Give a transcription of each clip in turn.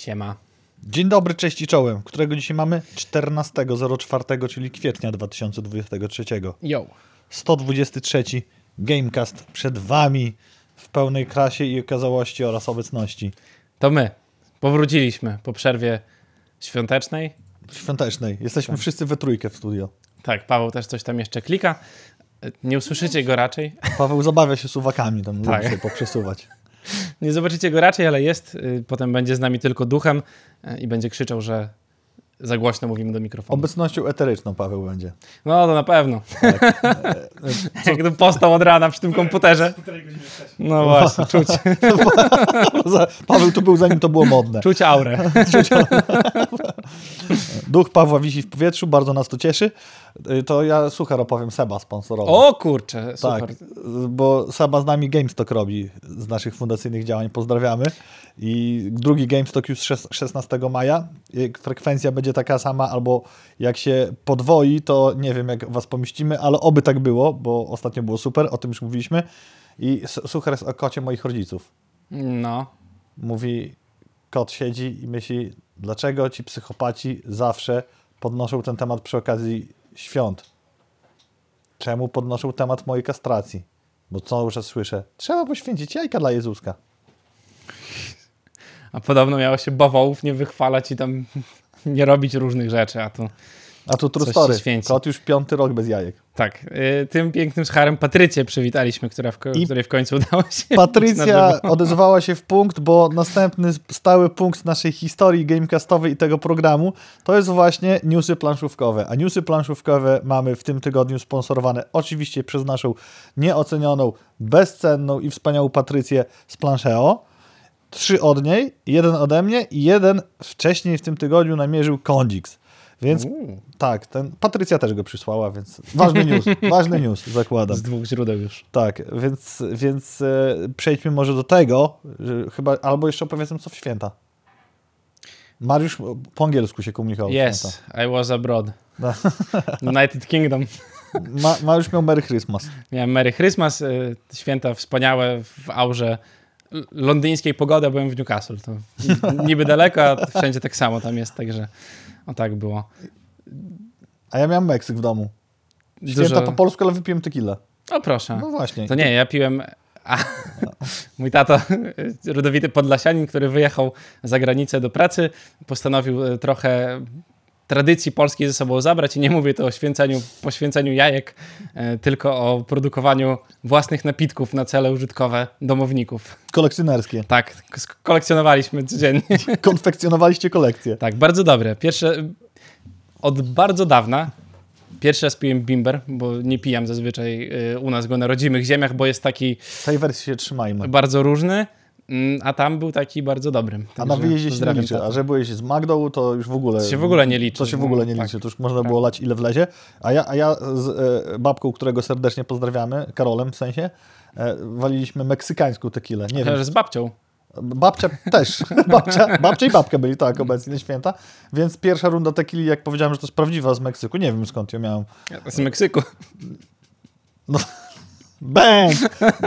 Siema. Dzień dobry, cześć i czołem. Którego dzisiaj mamy? 14.04, czyli kwietnia 2023. Yo. 123 Gamecast przed wami w pełnej krasie i okazałości oraz obecności To my. Powróciliśmy po przerwie świątecznej. świątecznej. Jesteśmy wszyscy we trójkę w studio. Tak, Paweł też coś tam jeszcze klika. Nie usłyszycie go raczej. Paweł zabawia się suwakami, tam Tak. lubi sobie poprzesuwać. Nie zobaczycie go raczej, ale jest. Y, Potem będzie z nami tylko duchem y, i będzie krzyczał, że za głośno mówimy do mikrofonu. Obecnością eteryczną Paweł będzie. No to na pewno. Tak. Jak to postał od rana przy tym komputerze. No właśnie, czuć, Paweł tu był zanim to było modne. czuć aurę. Duch Pawła wisi w powietrzu, bardzo nas to cieszy. Y, To ja suchar opowiem Seba sponsorował. O kurczę, super. Tak, bo Seba z nami GameStock robi z naszych fundacyjnych działań. Pozdrawiamy. I drugi GameStock już szes- 16 maja. Jak Frekwencja będzie taka sama, albo jak się podwoi, to nie wiem, jak was pomieścimy, ale oby tak było, bo ostatnio było super, o tym już mówiliśmy. I Suchar jest o kocie moich rodziców. No. Mówi, kot siedzi i myśli, dlaczego ci psychopaci zawsze podnoszą ten temat przy okazji świąt? Czemu podnoszą temat mojej kastracji? Bo co już słyszę? Trzeba poświęcić jajka dla Jezuska. A podobno miało się bawołów nie wychwalać i tam nie robić różnych rzeczy, a tu A tu true story. Kot już piąty rok bez jajek. tak. Y, tym pięknym scharem Patrycję przywitaliśmy, która w, I której w końcu udało się. Patrycja odezwała się w punkt, bo następny stały punkt naszej historii gamecastowej i tego programu to jest właśnie newsy planszówkowe. A newsy planszówkowe mamy w tym tygodniu sponsorowane oczywiście przez naszą nieocenioną, bezcenną i wspaniałą Patrycję z Planszeo. Trzy od niej, jeden ode mnie i jeden wcześniej w tym tygodniu namierzył Kondix. Więc Uuu, tak, ten, Patrycja też go przysłała, więc ważny news, ważny news, zakładam. z dwóch źródeł już. Tak, więc, więc e, przejdźmy może do tego, chyba, albo jeszcze opowiedzmy co w święta. Mariusz po angielsku się komunikował. Yes, I was abroad. United Kingdom. Ma, Mariusz miał Merry Christmas. Miałem Merry Christmas, y, święta wspaniałe w aurze londyńskiej pogody, a byłem w Newcastle. To niby daleko, a wszędzie tak samo tam jest, także o tak było. A ja miałem Meksyk w domu. Święta Dużo- po polsku, ale wypiłem tequilę. O proszę. No właśnie. To nie, ja piłem. A, mój tato, rodowity podlasianin, który wyjechał za granicę do pracy, postanowił e, trochę tradycji polskiej ze sobą zabrać i nie mówię to o święceniu, poświęceniu jajek, e, tylko o produkowaniu własnych napitków na cele użytkowe domowników. Kolekcjonerskie. Tak, kolekcjonowaliśmy codziennie. Konfekcjonowaliście kolekcję. Tak, bardzo dobre. Pierwsze, od bardzo dawna pierwszy raz piłem bimber, bo nie pijam zazwyczaj y, u nas go na rodzimych ziemiach, bo jest taki W tej wersji się trzymajmy. bardzo różny, a tam był taki bardzo dobry. A na wyjeździe się nie liczy. A że byłeś z Magdą, to już w ogóle... To się w ogóle nie liczy. To się w ogóle nie No, liczy. tak. To już można było lać ile wlezie. A ja, a ja z e, babką, którego serdecznie pozdrawiamy, Karolem w sensie, e, waliliśmy meksykańską tequilę. Nie wiem, z babcią. Babcia też. Babcia, babcia i babka byli tak obecni na święta. Więc pierwsza runda tequili, jak powiedziałem, że to jest prawdziwa z Meksyku. Nie wiem skąd ją miałem. Z Meksyku. Bang!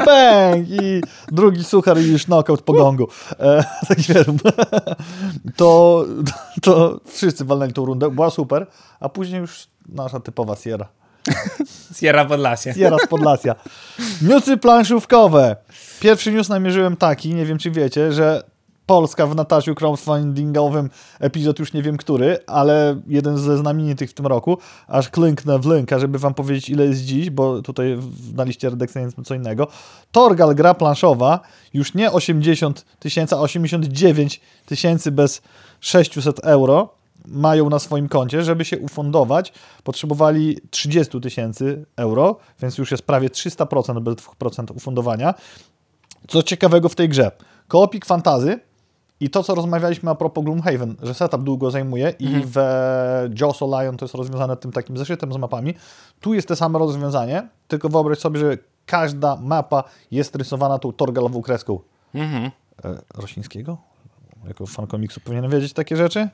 Bang! I drugi suchar i już knockout po gongu. E, tak wiem. To, to wszyscy walnęli tą rundę. Była super. A później już nasza typowa Sierra. Sierra Podlasie. Sierra z Podlasia. Newsy planszówkowe. Pierwszy news namierzyłem taki, nie wiem czy wiecie, że Polska w natarciu crowdfundingowym, epizod już nie wiem który, ale jeden ze znamienitych w tym roku, aż klęknę w lęka, żeby wam powiedzieć ile jest dziś, bo tutaj na liście redakcyjnej jest co innego. Torgal gra planszowa, już nie 80 tysięcy, a 89 tysięcy bez 600 euro mają na swoim koncie, żeby się ufundować, potrzebowali 30 tysięcy euro, więc już jest prawie 300% bez 2% ufundowania. Co ciekawego w tej grze? Koopik fantazy i to, co rozmawialiśmy a propos Gloomhaven, że setup długo zajmuje i w Jaws Lion to jest rozwiązane tym takim zeszytem z mapami. Tu jest to samo rozwiązanie, tylko wyobraź sobie, że każda mapa jest rysowana tą torgalową kreską. Mhm. E, Rosińskiego? Jako fan komiksu powinienem wiedzieć takie rzeczy?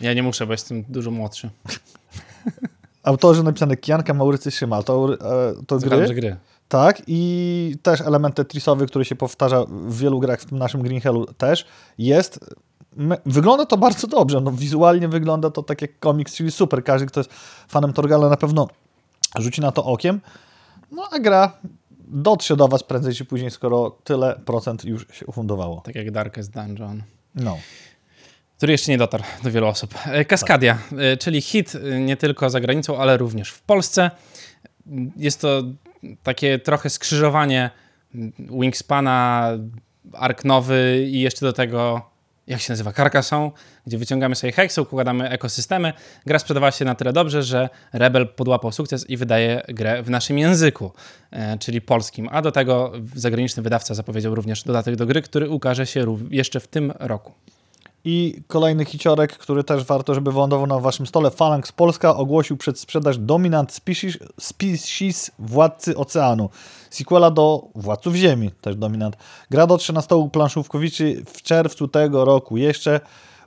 Ja nie muszę, bo jestem dużo młodszy. Autorzy napisane Kijanka, Maurycy Szymal. To, e, to Zgadam, gry. Tak, i też element tetrisowy, który się powtarza w wielu grach, w tym naszym Green Hellu też, jest. wygląda to bardzo dobrze. No, wizualnie wygląda to tak jak komiks, czyli super. Każdy, kto jest fanem Torgala na pewno rzuci na to okiem. No a gra dotrze do was prędzej czy później, skoro tyle procent już się ufundowało. Tak jak Darkest Dungeon. No. Który jeszcze nie dotarł do wielu osób. E, Kaskadia, e, czyli hit e, nie tylko za granicą, ale również w Polsce. Jest to takie trochę skrzyżowanie Wingspana, Ark nowy i jeszcze do tego, jak się nazywa, Carcassonne, gdzie wyciągamy sobie heksy, układamy ekosystemy. Gra sprzedawała się na tyle dobrze, że Rebel podłapał sukces i wydaje grę w naszym języku, e, czyli polskim. A do tego zagraniczny wydawca zapowiedział również dodatek do gry, który ukaże się jeszcze w tym roku. I kolejny hiciorek, który też warto, żeby wylądował na waszym stole. Phalanx Polska ogłosił przedsprzedaż Dominant Species, Species Władcy Oceanu. Sequela do Władców Ziemi, też Dominant. Gra dotrze na stołu planszówkowiczy w czerwcu tego roku. Jeszcze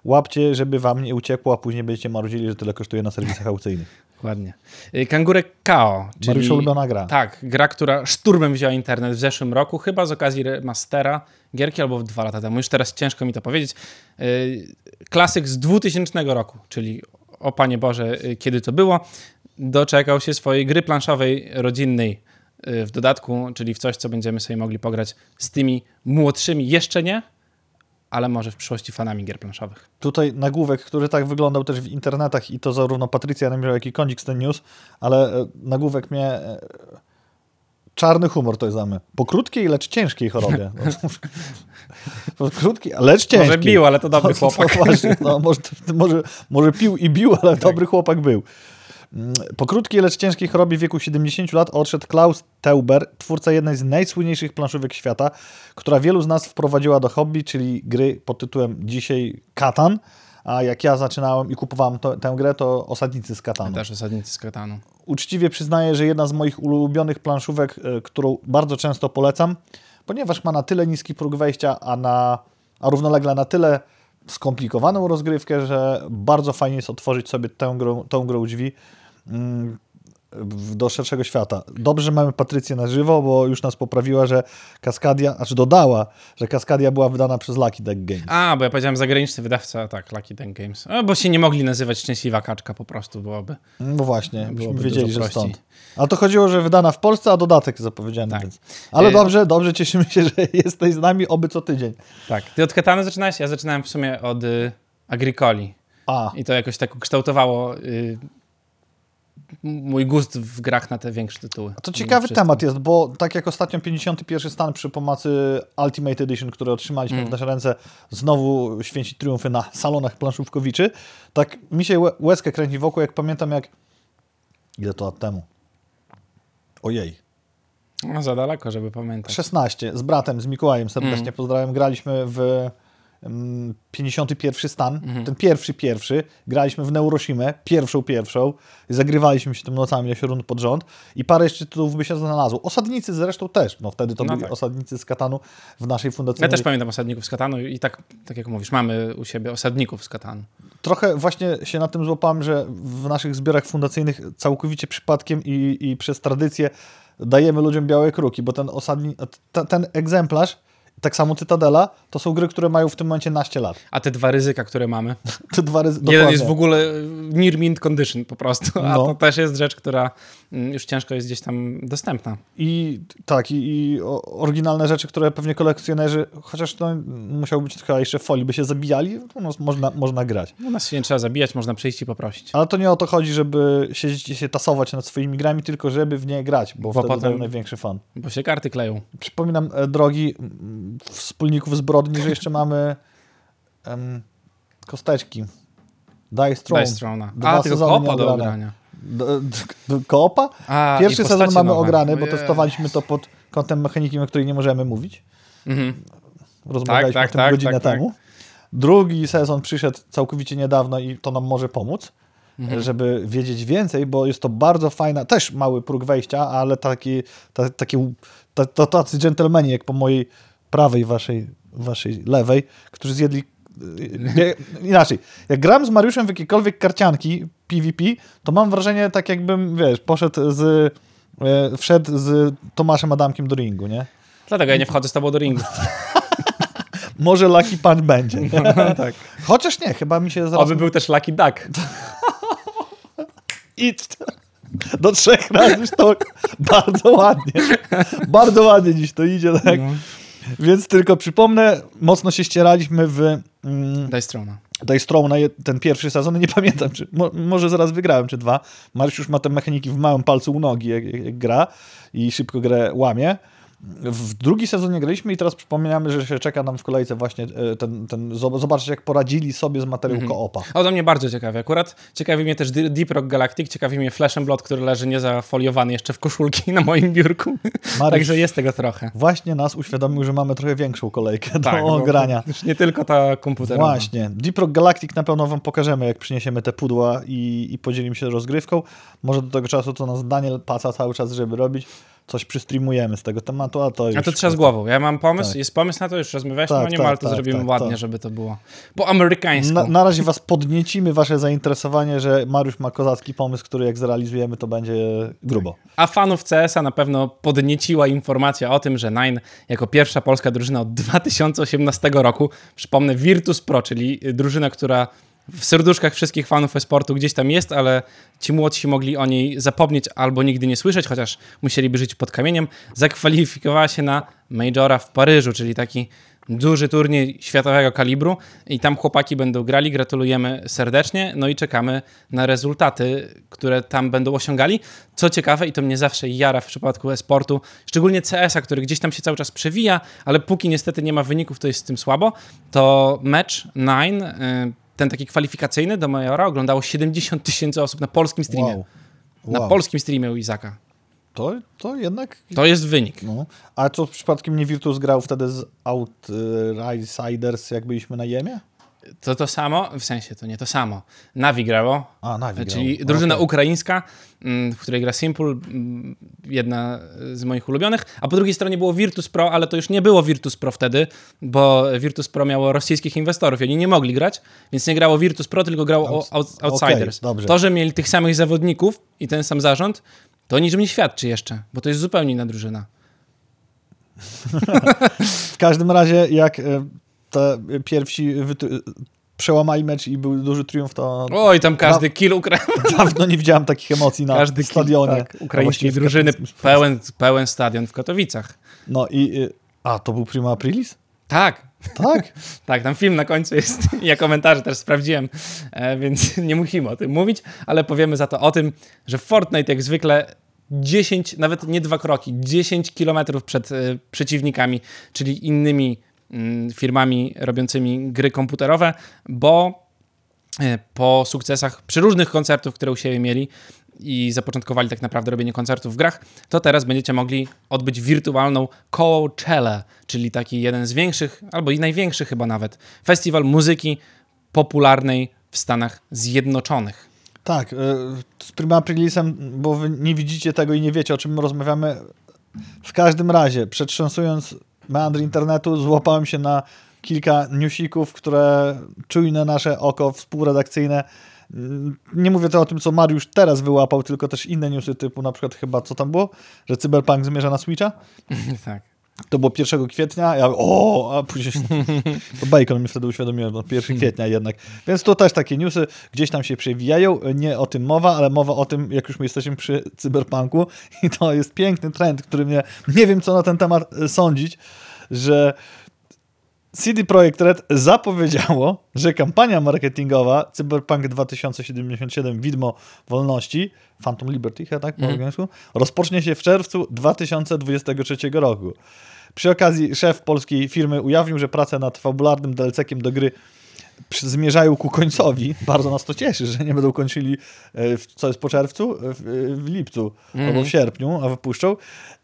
łapcie, żeby wam nie uciekło, a później będziecie marudzili, że tyle kosztuje na serwisach aukcyjnych. Dokładnie. Y, Kangurek KO, czyli... Mariusza ulubiona gra. Tak, gra, która szturmem wzięła internet w zeszłym roku, chyba z okazji remastera gierki albo dwa lata temu. Już teraz ciężko mi to powiedzieć. Y, Klasyk z 2000 roku, czyli o Panie Boże, y, kiedy to było, doczekał się swojej gry planszowej rodzinnej w dodatku, czyli w coś, co będziemy sobie mogli pograć z tymi młodszymi. Jeszcze nie, ale może w przyszłości fanami gier planszowych. Tutaj nagłówek, który tak wyglądał też w internetach i to zarówno Patrycja namirał, jak i Kondzik z ten news, ale e, nagłówek mnie... e, Czarny humor to jest zamy. Po krótkiej, lecz ciężkiej chorobie. po krótkiej, lecz ciężkiej. Może bił, ale to dobry To- chłopak. To właśnie, no, może, może, może pił i bił, ale dobry chłopak był. Mm, Po krótkiej, lecz ciężkiej chorobie w wieku 70 lat odszedł Klaus Teuber, twórca jednej z najsłynniejszych planszówek świata, która wielu z nas wprowadziła do hobby, czyli gry pod tytułem dzisiaj Katan. A jak ja zaczynałem i kupowałem to, tę grę, to Osadnicy z Katanu. Też osadnicy z Katanu. Uczciwie przyznaję, że jedna z moich ulubionych planszówek, e, którą bardzo często polecam, ponieważ ma na tyle niski próg wejścia, a, na, a równolegle na tyle skomplikowaną rozgrywkę, że bardzo fajnie jest otworzyć sobie tę grę, tą grą drzwi do szerszego świata. Dobrze, że mamy Patrycję na żywo, bo już nas poprawiła, że Kaskadia, znaczy dodała, że Kaskadia była wydana przez Lucky Deck Games. A, bo ja powiedziałem zagraniczny wydawca, tak, Lucky Ten Games. A, bo się nie mogli nazywać Szczęśliwa Kaczka po prostu byłoby. No właśnie, byśmy wiedzieli, że stąd. A to chodziło, że wydana w Polsce, a dodatek zapowiedziany. Tak. Więc. Ale E, dobrze, dobrze, cieszymy się, że jesteś z nami oby co tydzień. Tak. Ty od Katany zaczynałeś? Ja zaczynałem w sumie od y, Agricoli. A, I to jakoś tak ukształtowało y, mój gust w grach na te większe tytuły. to ciekawy Wszystko. temat jest, bo tak jak ostatnio 51 stan przy pomocy Ultimate Edition, który otrzymaliśmy Mm. w nasze ręce, znowu święci triumfy na salonach planszówkowiczy, tak mi się łe- łezkę kręci wokół, jak pamiętam jak... Ile to lat temu? Ojej. No, za daleko, żeby pamiętać. 16 z bratem, z Mikołajem serdecznie Mm. pozdrawiam. Graliśmy w 51 stan, Mhm. ten pierwszy, pierwszy. Graliśmy w Neurosimę, pierwszą, pierwszą. Zagrywaliśmy się tym nocami, 8 rund pod rząd i parę jeszcze tytułów by się znalazło. Osadnicy zresztą też. No wtedy to No byli tak. osadnicy z Katanu w naszej fundacji. Ja też pamiętam osadników z Katanu i tak, tak jak mówisz, mamy u siebie osadników z Katanu. Trochę właśnie się na tym złapałem, że w naszych zbiorach fundacyjnych całkowicie przypadkiem i, i przez tradycję dajemy ludziom białe kruki, bo ten osadni, ten egzemplarz, tak samo Cytadela, to są gry, które mają w tym momencie naście lat. A te dwa ryzyka, które mamy. Te dwa razy, Jeden jest w ogóle near mint condition po prostu, a No. to też jest rzecz, która mm, już ciężko jest gdzieś tam dostępna. I tak, i, i oryginalne rzeczy, które pewnie kolekcjonerzy, chociaż to musiał być trochę jeszcze folii, by się zabijali, to no, można, można grać. No nas się nie trzeba zabijać, można przyjść i poprosić. Ale to nie o to chodzi, żeby siedzieć i się tasować nad swoimi grami, tylko żeby w nie grać, bo, Bo wtedy potem- największy fan. Bo się karty kleją. Przypominam, e, drogi wspólników zbrodni, że jeszcze mamy em, kosteczki. Dice Throne. Dice Throna. Dwa A, tylko sezony kopa do ogrania. Koopa? A, Pierwszy sezon mamy nowe. ograny, bo testowaliśmy to pod kątem mechaniki, o której nie możemy mówić. Mhm. Rozmawialiśmy Tak, tak, o tym tak, godzinę tak, tak. temu. Drugi sezon przyszedł całkowicie niedawno i to nam może pomóc, Mhm. żeby wiedzieć więcej, bo jest to bardzo fajna, też mały próg wejścia, ale taki, ta, takie, ta, to tacy dżentelmeni jak po mojej prawej, waszej, waszej lewej, którzy zjedli nie, inaczej, jak gram z Mariuszem w jakiekolwiek karcianki PvP, to mam wrażenie tak jakbym, wiesz, poszedł z e, wszedł z Tomaszem Adamkiem do ringu, nie? Dlatego ja nie wchodzę z tobą do ringu. może Lucky Punch będzie. No, tak. Chociaż nie, chyba mi się zaraz... Oby był też Lucky Duck. Idź do trzech razy sztok. Bardzo ładnie. Bardzo ładnie dziś to idzie, tak? No. Więc tylko przypomnę, mocno się ścieraliśmy w mm, Daj strona. Ten pierwszy sezon. Nie pamiętam, czy mo, może zaraz wygrałem, czy dwa. Mariusz już ma te mechaniki w małym palcu u nogi, jak, jak, jak gra i szybko grę łamie. W drugi sezon nie graliśmy i teraz przypominamy, że się czeka nam w kolejce właśnie e, ten, ten zob- zobaczyć, jak poradzili sobie z materiału koopa. O, to mnie bardzo ciekawi. Akurat ciekawi mnie też Deep Rock Galactic, ciekawi mnie Flash and Blood, który leży niezafoliowany jeszcze w koszulki na moim biurku. Mariusz- Także jest tego trochę. Właśnie nas uświadomił, że mamy trochę większą kolejkę do Tak, bo grania. Już nie tylko ta komputerowa. Właśnie. Deep Rock Galactic na pewno wam pokażemy, jak przyniesiemy te pudła i, i podzielimy się rozgrywką. Może do tego czasu, co nas Daniel paca cały czas, żeby robić, coś przystreamujemy z tego tematu, a to już... A to trzeba z głową. Ja mam pomysł, Tak. jest pomysł na to, już rozmawialiśmy Tak, o nim, tak, ale to tak, zrobimy tak, ładnie, tak. żeby to było po amerykańsku. Na, na razie was podniecimy, wasze zainteresowanie, że Mariusz ma kozacki pomysł, który jak zrealizujemy, to będzie grubo. A fanów CS-a na pewno podnieciła informacja o tym, że Nine jako pierwsza polska drużyna od 2018 roku, przypomnę Virtus Pro, czyli drużyna, która w serduszkach wszystkich fanów e-sportu gdzieś tam jest, ale ci młodsi mogli o niej zapomnieć albo nigdy nie słyszeć, chociaż musieliby żyć pod kamieniem, zakwalifikowała się na Majora w Paryżu, czyli taki duży turniej światowego kalibru i tam chłopaki będą grali. Gratulujemy serdecznie, no i czekamy na rezultaty, które tam będą osiągali. Co ciekawe, i to mnie zawsze jara w przypadku e-sportu, szczególnie CS-a, który gdzieś tam się cały czas przewija, ale póki niestety nie ma wyników, to jest z tym słabo, to mecz Nine, y, ten taki kwalifikacyjny do Majora, oglądało 70 tysięcy osób na polskim streamie. Wow. Na Wow. polskim streamie u Izaka. To, to jednak... To jest wynik. No. A co przypadkiem nie Virtus grał wtedy z Outriders, jak byliśmy na Jemie? To to samo, w sensie to nie to samo. Navi grało, A, Navi czyli grał. drużyna Okej. ukraińska, mm, w której gra Simple, mm, jedna z moich ulubionych, a po drugiej stronie było Virtus Pro, ale to już nie było Virtus Pro wtedy, bo Virtus Pro miało rosyjskich inwestorów i oni nie mogli grać, więc nie grało Virtus Pro, tylko grało Outs- Out, Outsiders. dobrze. to, że mieli tych samych zawodników i ten sam zarząd, to niczym nie świadczy jeszcze, bo to jest zupełnie inna drużyna. W każdym razie, jak e, te pierwsi przełamali mecz i był duży triumf, to Oj, tam każdy kill ukra... dawno nie widziałem takich emocji na każdy kill, stadionie. tak, A ukraińskiej drużyny, pełen, pełen stadion w Katowicach. No i... y, A, to był Prima Aprilis? Tak, Tak? Tak, tam film na końcu jest. Ja komentarze też sprawdziłem, e, więc nie musimy o tym mówić, ale powiemy za to o tym, że Fortnite jak zwykle 10, nawet nie dwa kroki, 10 kilometrów przed e, przeciwnikami, czyli innymi firmami robiącymi gry komputerowe, bo e, po sukcesach przy różnych koncertów, które u siebie mieli i zapoczątkowali tak naprawdę robienie koncertów w grach, to teraz będziecie mogli odbyć wirtualną Coachella, czyli taki jeden z większych, albo i największy chyba nawet, festiwal muzyki popularnej w Stanach Zjednoczonych. Tak, y, z Prima Aprilisem, bo wy nie widzicie tego i nie wiecie, o czym my rozmawiamy. W każdym razie, przetrząsując meandry internetu, złapałem się na kilka newsików, które czujne nasze oko współredakcyjne. Mm, Nie mówię to o tym, co Mariusz teraz wyłapał, tylko też inne newsy typu na przykład chyba, co tam było, że Cyberpunk zmierza na Switcha. tak. To było 1 kwietnia, ja o, a później to Bacon mnie wtedy uświadomił, no 1 kwietnia jednak. Więc to też takie newsy gdzieś tam się przewijają, nie o tym mowa, ale mowa o tym, jak już my jesteśmy przy cyberpunku i to jest piękny trend, który mnie, nie wiem co na ten temat e, sądzić, że CD Projekt Red zapowiedziało, że kampania marketingowa Cyberpunk 2077 Widmo Wolności, Phantom Liberty, chyba tak po Mhm. angielsku, rozpocznie się w czerwcu 2023 roku. Przy okazji szef polskiej firmy ujawnił, że prace nad fabularnym DLC-kiem do gry zmierzają ku końcowi. Bardzo nas to cieszy, że nie będą kończyli, e, co jest po czerwcu, w, w lipcu albo w sierpniu, a wypuszczą.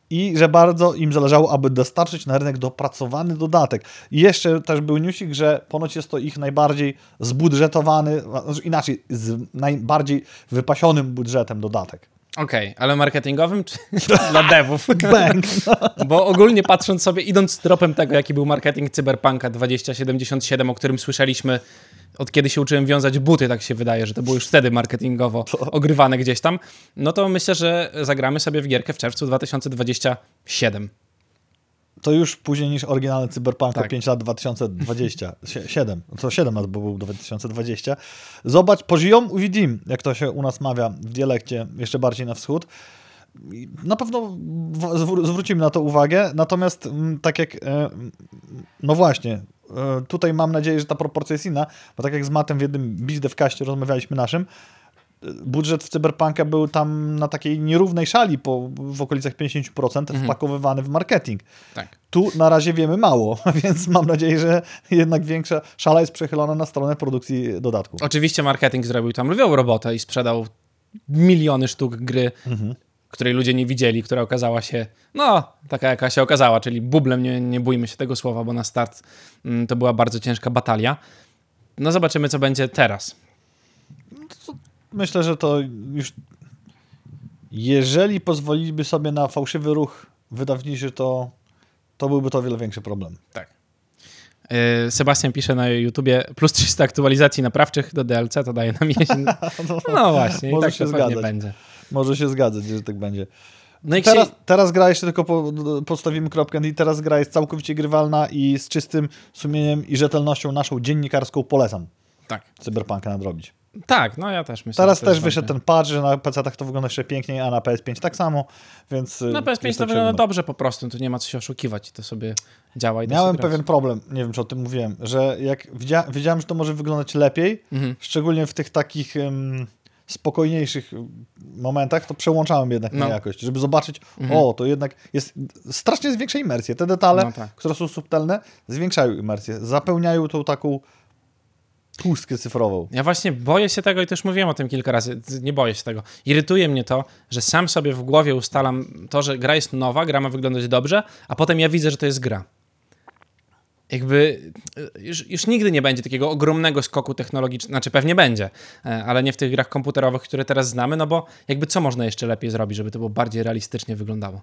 I że bardzo im zależało, aby dostarczyć na rynek dopracowany dodatek. I jeszcze też był newsik, że ponoć jest to ich najbardziej zbudżetowany, znaczy inaczej, z najbardziej wypasionym budżetem dodatek. Okej, ale marketingowym czy dla devów? Bang! Bo ogólnie patrząc sobie, idąc tropem tego, jaki był marketing Cyberpunka 2077, o którym słyszeliśmy od kiedy się uczyłem wiązać buty, tak się wydaje, że to było już wtedy marketingowo ogrywane gdzieś tam, no to myślę, że zagramy sobie w gierkę w czerwcu 2027. to już później niż oryginalny Cyberpunk Tak. o 5 lat 2020. Sie- 7, co 7 lat, bo był 2020. Zobacz, pożyją uwidzim, jak to się u nas mawia w dialekcie, jeszcze bardziej na wschód. Na pewno w- zwró- zwrócimy na to uwagę, natomiast mm, tak jak, e, no właśnie, e, tutaj mam nadzieję, że ta proporcja jest inna, bo tak jak z Matem w jednym Bizdevkaście rozmawialiśmy naszym, budżet w Cyberpunka był tam na takiej nierównej szali, po, w okolicach 50% wpakowywany w marketing. Tak. Tu na razie wiemy mało, więc mam nadzieję, że jednak większa szala jest przechylona na stronę produkcji dodatku. Oczywiście marketing zrobił tam lwią robotę i sprzedał miliony sztuk gry, której ludzie nie widzieli, która okazała się, no, taka jaka się okazała, czyli bublem, nie, nie bójmy się tego słowa, bo na start mm, to była bardzo ciężka batalia. No zobaczymy, co będzie teraz. Myślę, że to już. Jeżeli pozwoliliby sobie na fałszywy ruch wydawniczy, to, to byłby to wiele większy problem. Tak. Yy, Sebastian pisze na YouTubie plus 300 aktualizacji naprawczych do DLC, to daje nam jesień. No właśnie, i Może tak się zgadzać. będzie. Może się zgadzać, że tak będzie. No i Teraz, księ- teraz gra jeszcze tylko po, postawimy kropkę i teraz gra jest całkowicie grywalna i z czystym sumieniem i rzetelnością naszą dziennikarską polecam tak. Cyberpunka nadrobić. Tak, no ja też myślę. Teraz też wyszedł ten patch, że na PC-tach to wygląda jeszcze piękniej, a na PS5 tak samo, więc... y, Na PS5 jest to wygląda dobrze po prostu, tu nie ma co się oszukiwać, to sobie działa i Miałem pewien problem, nie wiem czy o tym mówiłem, że jak widzia wiedziałem, że to może wyglądać lepiej, Mhm. szczególnie w tych takich em, spokojniejszych momentach, to przełączałem jednak na No. jakość, żeby zobaczyć, o, to jednak jest, strasznie zwiększa imersję. Te detale, No tak. które są subtelne, zwiększają imersję, zapełniają tą taką pustkę cyfrową. Ja właśnie boję się tego i też mówiłem o tym kilka razy. Nie boję się tego. Irytuje mnie to, że sam sobie w głowie ustalam to, że gra jest nowa, gra ma wyglądać dobrze, a potem ja widzę, że to jest gra. Jakby y, już, już nigdy nie będzie takiego ogromnego skoku technologicznego, znaczy pewnie będzie, e, ale nie w tych grach komputerowych, które teraz znamy, no bo jakby co można jeszcze lepiej zrobić, żeby to było bardziej realistycznie wyglądało.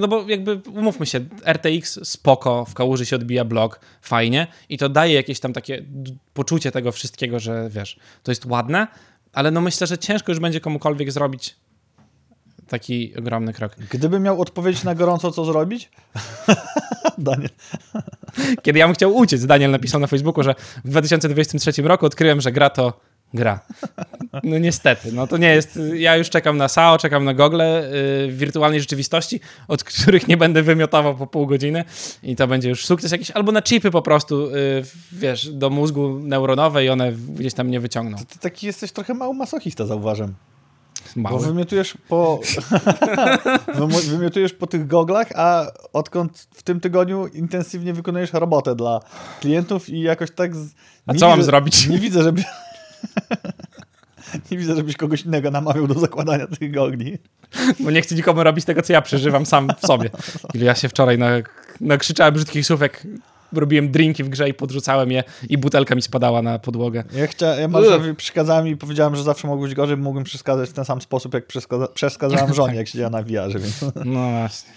No bo jakby umówmy się, RTX spoko, w kałuży się odbija blok, fajnie i to daje jakieś tam takie poczucie tego wszystkiego, że wiesz, to jest ładne, ale no myślę, że ciężko już będzie komukolwiek zrobić taki ogromny krok. Gdybym miał odpowiedzieć na gorąco, co zrobić? Daniel. Kiedy ja bym chciał uciec, Daniel napisał na Facebooku, że w 2023 roku odkryłem, że gra to gra. No niestety, no to nie jest. Ja już czekam na SAO, czekam na gogle yy, w wirtualnej rzeczywistości, od których nie będę wymiotował po pół godziny i to będzie już sukces jakiś, albo na chipy po prostu, yy, wiesz, do mózgu neuronowe i one gdzieś tam nie wyciągną. Ty taki jesteś trochę mały masochista, zauważam. Bo Mały. wymiotujesz po, wymiotujesz po tych goglach, a odkąd w tym tygodniu intensywnie wykonujesz robotę dla klientów i jakoś tak... Z... A co mam widzę- zrobić? Nie widzę, żeby... nie widzę, żebyś kogoś innego namawiał do zakładania tych gogli. Bo nie chcę nikomu robić tego, co ja przeżywam sam w sobie. Ile ja się wczoraj na, nakrzyczałem brzydkich słów, jak robiłem drinki w grze i podrzucałem je i butelka mi spadała na podłogę. Ja, chcia... ja Markowi przeszkadzałem i powiedziałem, że zawsze mogło być gorzej, bo mógłbym przeszkadzać w ten sam sposób, jak przeszkadza... przeszkadzałem żonie, jak siedziała na VR-ze, więc No właśnie.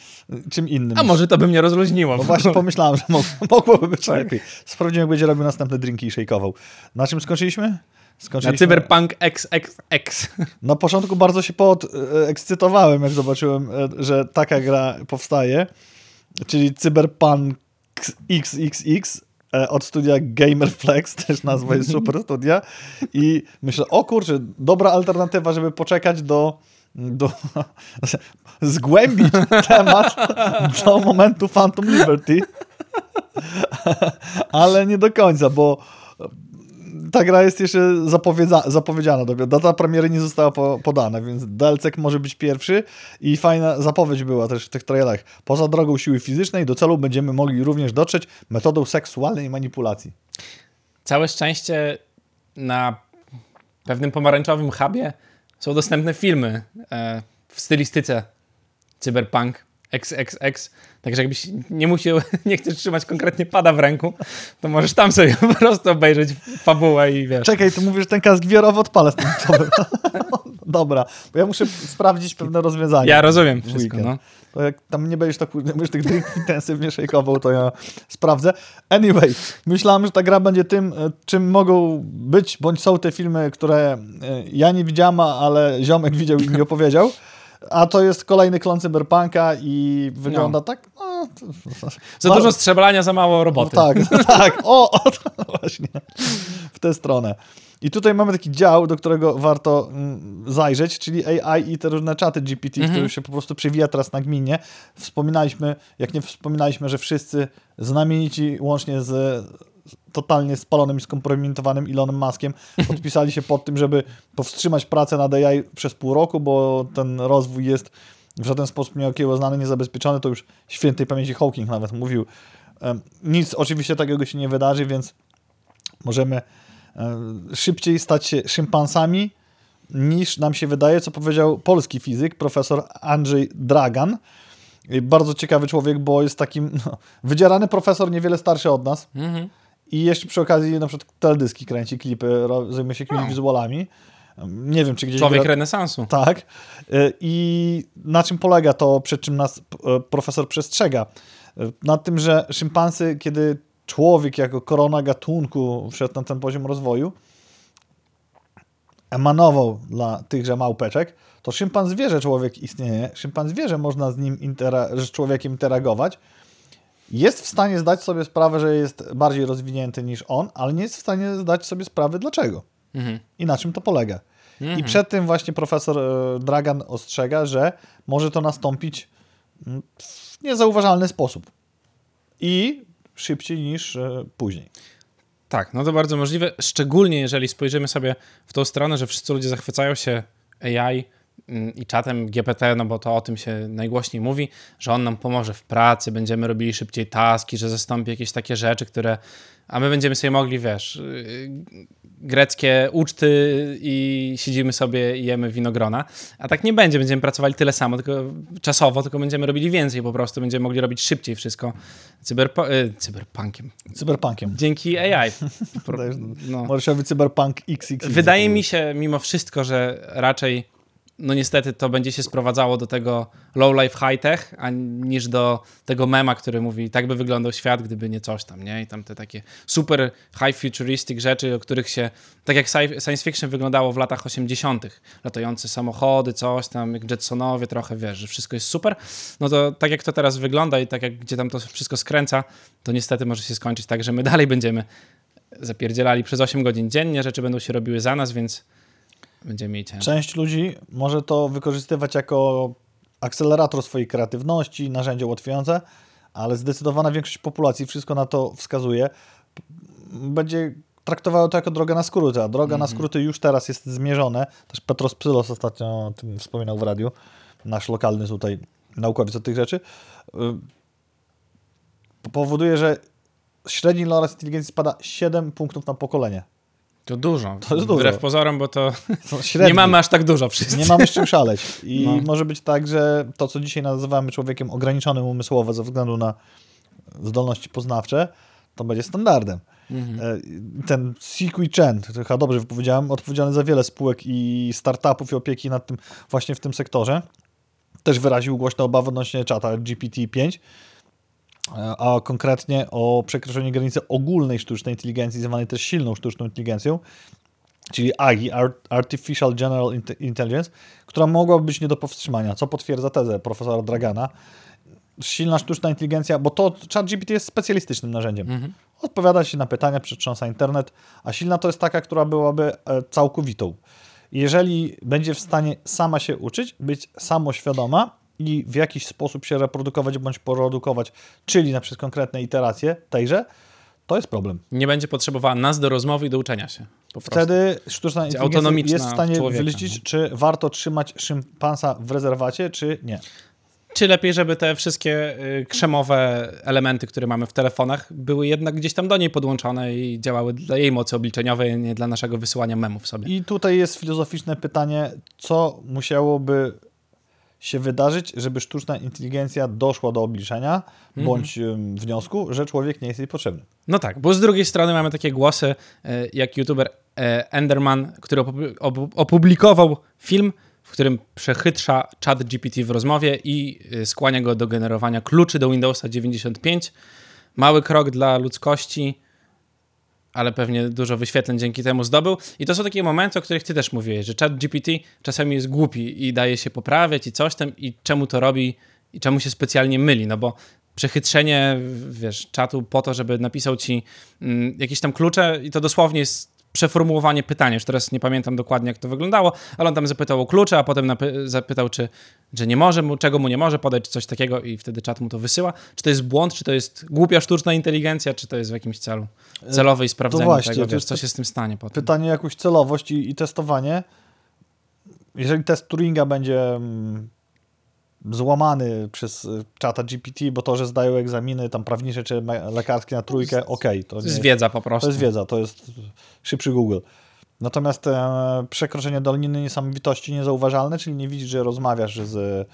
czym innym. A może to by mnie rozluźniło. No właśnie pomyślałem, że mog- mogłoby być Tak. lepiej. Sprawdzimy, jak będzie robił następne drinki i szejkował. Na czym skończyliśmy? Na. Cyberpunk XXX. Na początku bardzo się podekscytowałem, jak zobaczyłem, e, że taka gra powstaje, czyli Cyberpunk XXX e, od studia Gamerflex, też nazwa jest super studia i myślę, o kurczę, dobra alternatywa, żeby poczekać do do, zgłębić temat do momentu Phantom Liberty, ale nie do końca, bo ta gra jest jeszcze zapowiedziana. Data premiery nie została po- podana, więc DLC może być pierwszy i fajna zapowiedź była też w tych trailerach. Poza drogą siły fizycznej do celu będziemy mogli również dotrzeć metodą seksualnej manipulacji. Całe szczęście na pewnym pomarańczowym hubie są dostępne filmy e, w stylistyce Cyberpunk XXX. Także jakbyś nie musiał, nie chcesz trzymać konkretnie pada w ręku, to możesz tam sobie po prostu obejrzeć fabułę i wiesz. Czekaj, ty mówisz, że ten kask wiarowy odpalę z tym tobą. Dobra, bo ja muszę sprawdzić pewne rozwiązania. Ja rozumiem wszystko, no. To jak tam nie będziesz, tak, nie będziesz tych drinków intensywnie szejkował, to ja sprawdzę. Anyway, myślałem, że ta gra będzie tym, e, czym mogą być, bądź są te filmy, które e, ja nie widziałem, ale ziomek widział i mi opowiedział. A to jest kolejny klon cyberpunka i wygląda no. tak. No, za no, dużo strzelania, za mało roboty. No, tak, tak. O, o właśnie. W tę stronę. I tutaj mamy taki dział, do którego warto mm, zajrzeć, czyli AI i te różne czaty GPT, mhm. które się po prostu przewija teraz nagminnie. Wspominaliśmy, jak nie wspominaliśmy, że wszyscy znamienici, łącznie z totalnie spalonym i skompromitowanym Elonem Muskiem, podpisali się pod tym, żeby powstrzymać pracę nad AI przez pół roku, bo ten rozwój jest w żaden sposób nieokiełznany, niezabezpieczony. To już świętej pamięci Hawking nawet mówił. Nic oczywiście takiego się nie wydarzy, więc możemy E, szybciej stać się szympansami niż nam się wydaje, co powiedział polski fizyk, profesor Andrzej Dragan. Bardzo ciekawy człowiek, bo jest takim no, wydzierany profesor, niewiele starszy od nas. Mhm. I jeszcze przy okazji na przykład teledyski kręci, klipy, zajmuje się jakimiś no. wizualami. Nie wiem, czy gdzieś... Człowiek gra... renesansu. Tak. E, I na czym polega to, przed czym nas e, profesor przestrzega? Na tym, że szympansy, kiedy człowiek jako korona gatunku wszedł na ten poziom rozwoju, emanował dla tychże małpeczek, to szympan wie, że człowiek istnieje, szympan wie, że można z nim z człowiekiem interagować, jest w stanie zdać sobie sprawę, że jest bardziej rozwinięty niż on, ale nie jest w stanie zdać sobie sprawy dlaczego mhm. i na czym to polega. Mhm. I przed tym właśnie profesor e, Dragan ostrzega, że może to nastąpić mm, w niezauważalny sposób. I szybciej niż e, później. Tak, no to bardzo możliwe, szczególnie jeżeli spojrzymy sobie w tą stronę, że wszyscy ludzie zachwycają się AI i czatem GPT, no bo to o tym się najgłośniej mówi, że on nam pomoże w pracy, będziemy robili szybciej taski, że zastąpi jakieś takie rzeczy, które a my będziemy sobie mogli, wiesz, y, greckie uczty i siedzimy sobie i jemy winogrona. A tak nie będzie, będziemy pracowali tyle samo, tylko czasowo, tylko będziemy robili więcej po prostu, będziemy mogli robić szybciej wszystko cyberpo y, cyberpunkiem. Cyberpunkiem. Dzięki AI. no. Możesz być cyberpunk XX. Wydaje mi się mimo wszystko, że raczej no niestety to będzie się sprowadzało do tego low life high tech, a niż do tego mema, który mówi, tak by wyglądał świat, gdyby nie coś tam, nie? I tam te takie super high futuristic rzeczy, o których się, tak jak science fiction wyglądało w latach 80., latające samochody, coś tam, jak Jetsonowie trochę, wiesz, że wszystko jest super, no to tak jak to teraz wygląda i tak jak gdzie tam to wszystko skręca, to niestety może się skończyć tak, że my dalej będziemy zapierdzielali przez 8 godzin dziennie, rzeczy będą się robiły za nas, więc będziemy. Część ludzi może to wykorzystywać jako akcelerator swojej kreatywności, narzędzie ułatwiające, ale zdecydowana większość populacji, wszystko na to wskazuje, będzie traktowało to jako drogę na skróty, a droga mm -hmm. na mhm. skróty już teraz jest zmierzone. Też Petros Psylos ostatnio o tym wspominał w radiu, nasz lokalny tutaj naukowiec od tych rzeczy. Y, powoduje, że średni loras inteligencji spada 7 punktów na pokolenie. To dużo. To jest dużo. Wbrew pozorom, bo to nie mamy aż tak dużo wszyscy. Nie mamy z czym szaleć. I no. może być tak, że to, co dzisiaj nazywamy człowiekiem ograniczonym umysłowo ze względu na zdolności poznawcze, to będzie standardem. Mhm. E, ten Sikui Chen, to chyba dobrze wypowiedziałem, odpowiedzialny za wiele spółek i startupów i opieki nad tym właśnie w tym sektorze, też wyraził głośno obawy odnośnie czata GPT-5, a konkretnie o przekroczeniu granicy ogólnej sztucznej inteligencji, zwanej też silną sztuczną inteligencją, czyli AGI, Artificial General Intelligence, która mogłaby być nie do powstrzymania, co potwierdza tezę profesora Dragana. Silna sztuczna inteligencja, bo to ChatGPT jest specjalistycznym narzędziem. Mhm. Odpowiada się na pytania, przetrząsa internet, a silna to jest taka, która byłaby e, całkowitą. Jeżeli będzie w stanie sama się uczyć, być samoświadoma, i w jakiś sposób się reprodukować bądź produkować, czyli na przykład konkretne iteracje tejże, to jest problem. Nie będzie potrzebowała nas do rozmowy i do uczenia się. Wtedy sztuczna inteligencja jest w stanie człowieka. wyliczyć, czy warto trzymać szympansa w rezerwacie, czy nie. Czy lepiej, żeby te wszystkie y, krzemowe elementy, które mamy w telefonach, były jednak gdzieś tam do niej podłączone i działały dla jej mocy obliczeniowej, nie dla naszego wysyłania memów sobie. I tutaj jest filozoficzne pytanie, co musiałoby się wydarzyć, żeby sztuczna inteligencja doszła do obliczenia mm. bądź wniosku, że człowiek nie jest jej potrzebny. No tak, bo z drugiej strony mamy takie głosy, e, jak youtuber e, Enderman, który opublikował film, w którym przechytrza chat GPT w rozmowie i e, skłania go do generowania kluczy do Windowsa 95. Mały krok dla ludzkości, ale pewnie dużo wyświetleń dzięki temu zdobył. I to są takie momenty, o których ty też mówiłeś, że chat GPT czasami jest głupi i daje się poprawiać i coś tam i czemu to robi i czemu się specjalnie myli, no bo przechytrzenie, wiesz, czatu po to, żeby napisał ci mm, jakieś tam klucze i to dosłownie jest przeformułowanie pytania. Już teraz nie pamiętam dokładnie, jak to wyglądało, ale on tam zapytał o klucze, a potem zapytał, czy, że nie może mu, czego mu nie może podać, czy coś takiego i wtedy czat mu to wysyła. Czy to jest błąd, czy to jest głupia sztuczna inteligencja, czy to jest w jakimś celu celowe i sprawdzenie właśnie, tego, wiesz, co się z tym stanie potem. Pytanie jakąś celowość i, i testowanie. Jeżeli test Turinga będzie mm, złamany przez y, czata GPT, bo to, że zdają egzaminy tam prawnicze czy lekarskie na trójkę, okej. Okay, to, to jest wiedza po prostu. To jest wiedza, to jest szybszy Google. Natomiast e, przekroczenie doliny niesamowitości niezauważalne, czyli nie widzisz, że rozmawiasz z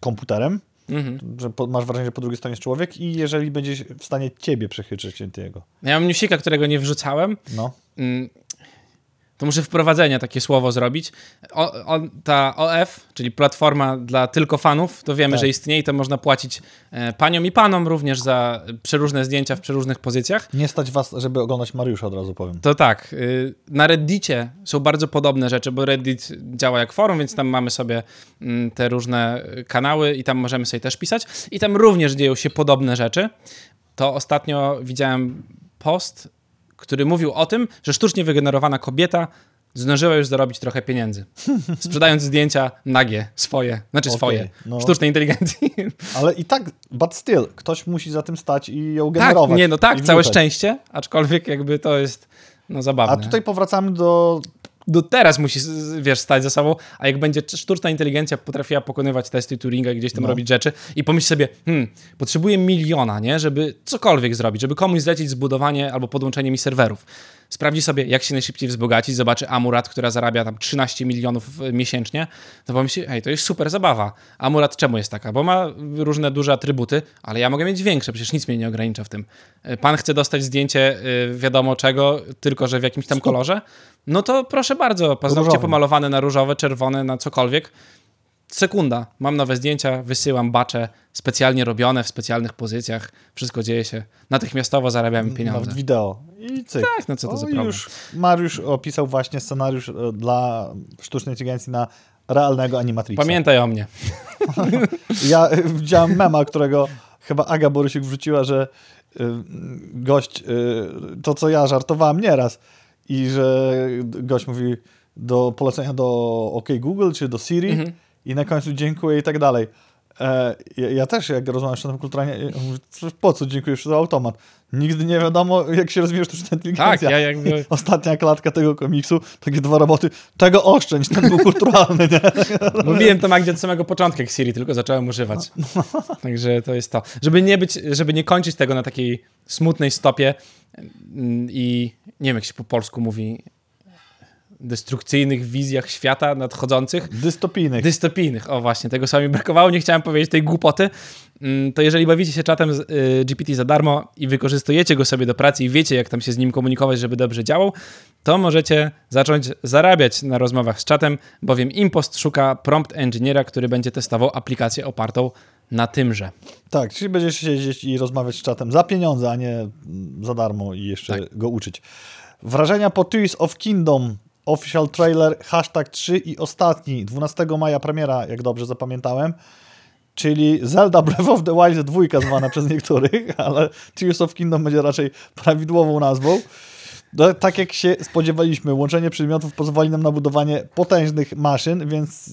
komputerem, mhm. że po, masz wrażenie, że po drugiej stronie jest człowiek i jeżeli będziesz w stanie ciebie przechytrzyć jego. Ja mam newsika, którego nie wrzucałem. No. To muszę wprowadzenie takie słowo zrobić. O, ta OF, czyli platforma dla tylko fanów, to wiemy, tak. że istnieje i to można płacić e, paniom i panom również za przeróżne zdjęcia w przeróżnych pozycjach. Nie stać was, żeby oglądać Mariusza od razu powiem. To tak. Y, na Reddicie są bardzo podobne rzeczy, bo Reddit działa jak forum, więc tam mamy sobie mm, te różne kanały i tam możemy sobie też pisać. I tam również dzieją się podobne rzeczy. To ostatnio widziałem post który mówił o tym, że sztucznie wygenerowana kobieta zdążyła już zarobić trochę pieniędzy. Sprzedając zdjęcia nagie, swoje, znaczy okay, swoje, no. sztucznej inteligencji. Ale i tak, but still, ktoś musi za tym stać i ją generować. Tak, nie, no tak, całe szczęście, aczkolwiek jakby to jest no zabawne. A tutaj powracamy do do teraz musi, wiesz, stać za sobą, a jak będzie sztuczna inteligencja potrafiła pokonywać testy Turinga i gdzieś tam no. robić rzeczy i pomyśl sobie, hmm, potrzebuję miliona, nie, żeby cokolwiek zrobić, żeby komuś zlecić zbudowanie albo podłączenie mi serwerów. Sprawdzi sobie, jak się najszybciej wzbogacić, zobaczy Amurat, która zarabia tam 13 milionów miesięcznie, to pomyśli, hej, to jest super zabawa. Amurat czemu jest taka? Bo ma różne duże atrybuty, ale ja mogę mieć większe, przecież nic mnie nie ogranicza w tym. Pan chce dostać zdjęcie y, wiadomo czego, tylko że w jakimś tam kolorze, no to proszę bardzo, paznokcie pomalowane na różowe, czerwone, na cokolwiek. Sekunda, mam nowe zdjęcia, wysyłam bacze specjalnie robione w specjalnych pozycjach, wszystko dzieje się. Natychmiastowo zarabiamy pieniądze. Nawet wideo. I cyk. Tak, no co to o, za problem. Już Mariusz opisał właśnie scenariusz e, dla sztucznej inteligencji na realnego animatrixa. Pamiętaj o mnie. ja e, widziałem mema, którego chyba Aga Borysiuk wrzuciła, że e, gość, to co ja żartowałem nieraz, i że gość mówi do polecenia do OK Google czy do Siri mhm. I na końcu dziękuję i tak dalej. E, ja, ja, też, jak rozmawiam z sztuczną kulturalnie, po co dziękujesz za automat? Nigdy nie wiadomo, jak się rozwija sztuczna inteligencja. Tak, ja jakby... Ostatnia klatka tego komiksu, takie dwa roboty, tego oszczędź, ten był kulturalny, nie? Mówiłem to Magdzie od samego początku, jak Siri, tylko zacząłem używać. Także to jest to. Żeby nie być, żeby nie kończyć tego na takiej smutnej stopie mm, i nie wiem, jak się po polsku mówi, destrukcyjnych wizjach świata nadchodzących. Dystopijnych. Dystopijnych, o właśnie, tego sami brakowało, nie chciałem powiedzieć tej głupoty. Mm, to jeżeli bawicie się czatem z, y, GPT za darmo i wykorzystujecie go sobie do pracy i wiecie, jak tam się z nim komunikować, żeby dobrze działał, to możecie zacząć zarabiać na rozmowach z czatem, bowiem Impost szuka prompt engineera, który będzie testował aplikację opartą na tymże. Tak, czyli będziesz siedzieć i rozmawiać z czatem za pieniądze, a nie za darmo i jeszcze tak. go uczyć. Wrażenia po Tears of Kingdom official trailer, hashtag 3 i ostatni, 12 maja premiera, jak dobrze zapamiętałem, czyli Zelda Breath of the Wild 2 zwana przez niektórych, ale Tears of Kingdom będzie raczej prawidłową nazwą. No, tak jak się spodziewaliśmy, łączenie przedmiotów pozwoli nam na budowanie potężnych maszyn, więc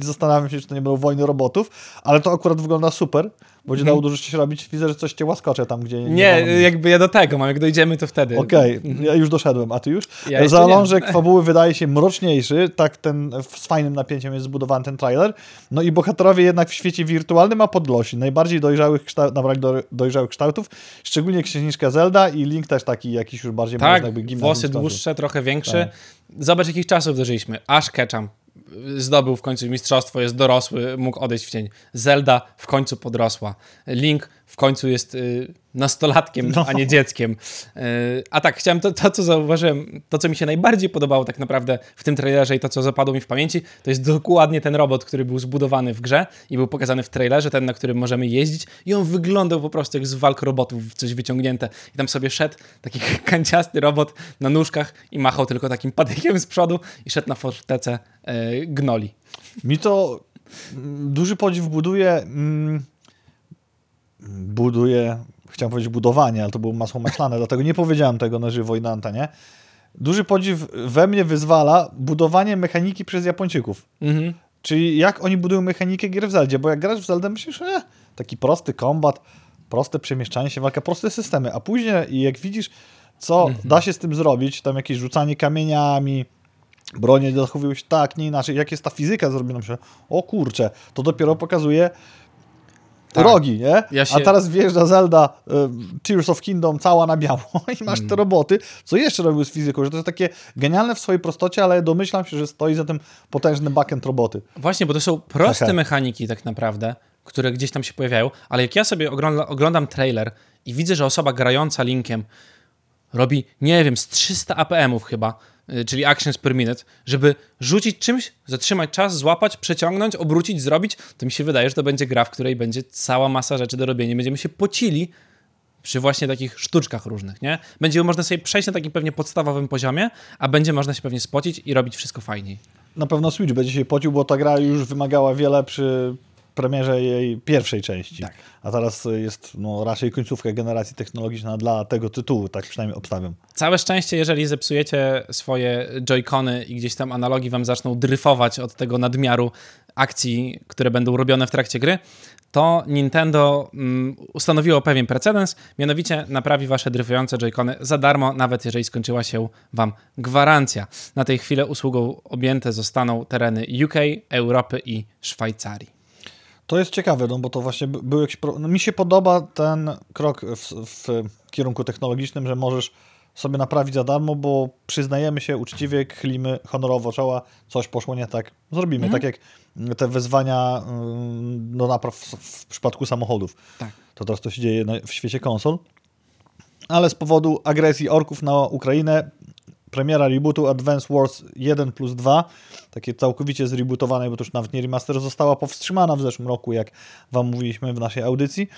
zastanawiam się, czy to nie będą wojny robotów, ale to akurat wygląda super. Będzie dało dużo się robić. Widzę, że coś cię łaskocze tam, gdzie... Nie, nie jakby ja do tego mam. Jak dojdziemy, to wtedy. Okej, okay. Mhm. ja już doszedłem. A ty już? Ja Zalążek fabuły wydaje się mroczniejszy. Tak ten z fajnym napięciem jest zbudowany ten trailer. No i bohaterowie jednak w świecie wirtualnym a podlosi. Najbardziej dojrzałych, kształt, nabrali do, dojrzałych kształtów. Szczególnie księżniczka Zelda i Link też taki jakiś już bardziej... Tak, jakby włosy dłuższe, trochę większe. Tak. Zobacz, jakich czasów dożyliśmy. Aż Ketchum zdobył w końcu mistrzostwo, jest dorosły, mógł odejść w cień. Zelda w końcu podrosła. Link w końcu jest y, nastolatkiem, No. a nie dzieckiem. Y, a tak, chciałem to, to, co zauważyłem, to, co mi się najbardziej podobało tak naprawdę w tym trailerze i to, co zapadło mi w pamięci, to jest dokładnie ten robot, który był zbudowany w grze i był pokazany w trailerze, ten, na którym możemy jeździć i on wyglądał po prostu jak z walk robotów, coś wyciągnięte. I tam sobie szedł taki kanciasty robot na nóżkach i machał tylko takim patykiem z przodu i szedł na fortecę y, gnoli. Mi to mm, duży podziw buduje. Mm, buduje. Chciałem powiedzieć budowanie, ale to było masło maślane, dlatego nie powiedziałem tego na żywo i na antenie. Duży podziw we mnie wyzwala budowanie mechaniki przez Japończyków. Mhm. Czyli jak oni budują mechanikę gier w Zeldzie, bo jak grasz w Zeldę myślisz, e, taki prosty kombat, proste przemieszczanie się, walka, proste systemy, a później jak widzisz, co da się z tym zrobić, tam jakieś rzucanie kamieniami, bronie zachowują się tak, nie inaczej, jak jest ta fizyka zrobiona, myślę, o kurczę, to dopiero pokazuje Tak. rogi, nie? Ja się- A teraz wjeżdża Zelda y, Tears of Kingdom cała na biało i masz Mm. te roboty, co jeszcze robił z fizyką, że to jest takie genialne w swojej prostocie, ale domyślam się, że stoi za tym potężny backend roboty. Właśnie, bo to są proste Aha. mechaniki tak naprawdę, które gdzieś tam się pojawiają, ale jak ja sobie ogląda, oglądam trailer i widzę, że osoba grająca Linkiem robi, nie wiem, z 300 APM-ów chyba, czyli actions per minute, żeby rzucić czymś, zatrzymać czas, złapać, przeciągnąć, obrócić, zrobić, to mi się wydaje, że to będzie gra, w której będzie cała masa rzeczy do robienia. Będziemy się pocili przy właśnie takich sztuczkach różnych, nie? Będzie można sobie przejść na takim pewnie podstawowym poziomie, a będzie można się pewnie spocić i robić wszystko fajniej. Na pewno Switch będzie się pocił, bo ta gra już wymagała wiele przy premierze jej pierwszej części. Tak. A teraz jest no, raczej końcówka generacji technologiczna dla tego tytułu, tak przynajmniej obstawiam. Całe szczęście, jeżeli zepsujecie swoje joycony i gdzieś tam analogi wam zaczną dryfować od tego nadmiaru akcji, które będą robione w trakcie gry, to Nintendo mm, ustanowiło pewien precedens, mianowicie naprawi wasze dryfujące joycony za darmo, nawet jeżeli skończyła się wam gwarancja. Na tej chwilę usługą objęte zostaną tereny UK, Europy i Szwajcarii. To jest ciekawe, no bo to właśnie by- był jakiś. Pro... No, mi się podoba ten krok w, w kierunku technologicznym, że możesz sobie naprawić za darmo, bo przyznajemy się uczciwie, chylimy honorowo czoła, coś poszło nie tak, zrobimy. Tak jak te wezwania ym, do napraw w, w przypadku samochodów. Tak. To teraz to się dzieje w świecie konsol. Ale z powodu agresji orków na Ukrainę premiera rebootu Advance Wars 1 plus 2, takie całkowicie zrebootowane, bo to już nawet nie remaster, została powstrzymana w zeszłym roku, jak wam mówiliśmy w naszej audycji.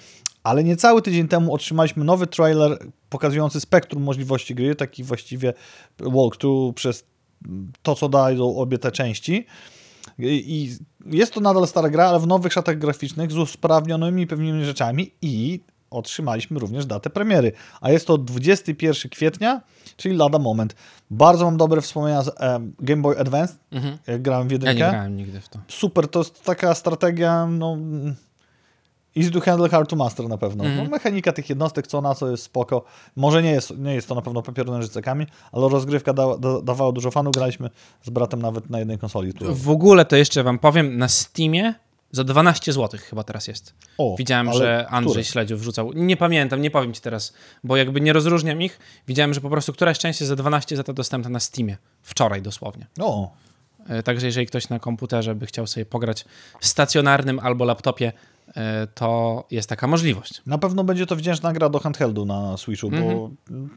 Ale niecały tydzień temu otrzymaliśmy nowy trailer pokazujący spektrum możliwości gry, taki właściwie walkthrough przez to, co dają obie te części. I jest to nadal stara gra, ale w nowych szatach graficznych z usprawnionymi pewnymi rzeczami i otrzymaliśmy również datę premiery. A jest to 21 kwietnia, czyli lada moment. Bardzo mam dobre wspomnienia z em, Game Boy Advance, Mhm. jak grałem w Ja jedynkę. nie grałem nigdy w to. Super, to jest taka strategia, no... mm, Easy to handle, hard to master na pewno. Mhm. No, mechanika tych jednostek, co na co jest spoko. Może nie jest, nie jest to na pewno papier nożycekami, ale rozgrywka da, da, dawała dużo fanu. Graliśmy z bratem nawet na jednej konsoli. W ogóle to jeszcze wam powiem, na Steamie za 12 zł chyba teraz jest. O, Widziałem, że Andrzej które? Śledziów wrzucał. Nie pamiętam, nie powiem ci teraz, bo jakby nie rozróżniam ich. Widziałem, że po prostu któraś część jest za 12 za to dostępna na Steamie. Wczoraj dosłownie. O, E, Także jeżeli ktoś na komputerze by chciał sobie pograć stacjonarnym albo laptopie, e, to jest taka możliwość. Na pewno będzie to wdzięczna gra do handheldu na Switchu, bo Mhm.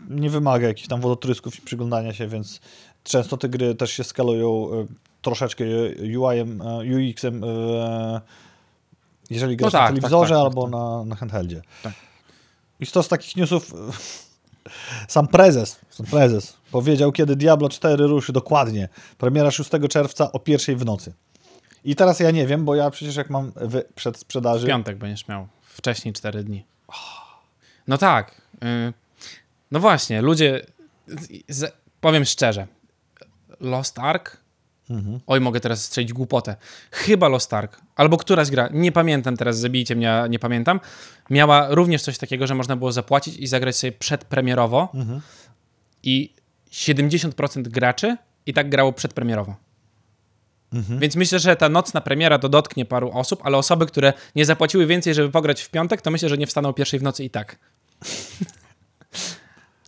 nie wymaga jakichś tam wodotrysków i przyglądania się, więc często te gry też się skalują e, troszeczkę UI-em, e, UX-em, e, jeżeli grasz tak, na telewizorze tak, tak, albo. Na, na handheldzie. Tak. I to z takich newsów sam prezes, sam prezes powiedział, kiedy Diablo 4 ruszy dokładnie. Premiera 6 czerwca o pierwszej w nocy. I teraz ja nie wiem, bo ja przecież jak mam w przed W sprzedaży... piątek będziesz miał. Wcześniej 4 dni. No tak. y, No właśnie, ludzie. Powiem szczerze. Lost Ark? Mhm. Oj, mogę teraz strzelić głupotę. Chyba Lost Ark, albo któraś gra, nie pamiętam teraz, zabijcie mnie, nie pamiętam, miała również coś takiego, że można było zapłacić i zagrać sobie przedpremierowo Mhm. i 70% graczy i tak grało przedpremierowo. Mhm. Więc myślę, że ta nocna premiera to dotknie paru osób, ale osoby, które nie zapłaciły więcej, żeby pograć w piątek, to myślę, że nie wstaną pierwszej w nocy i tak.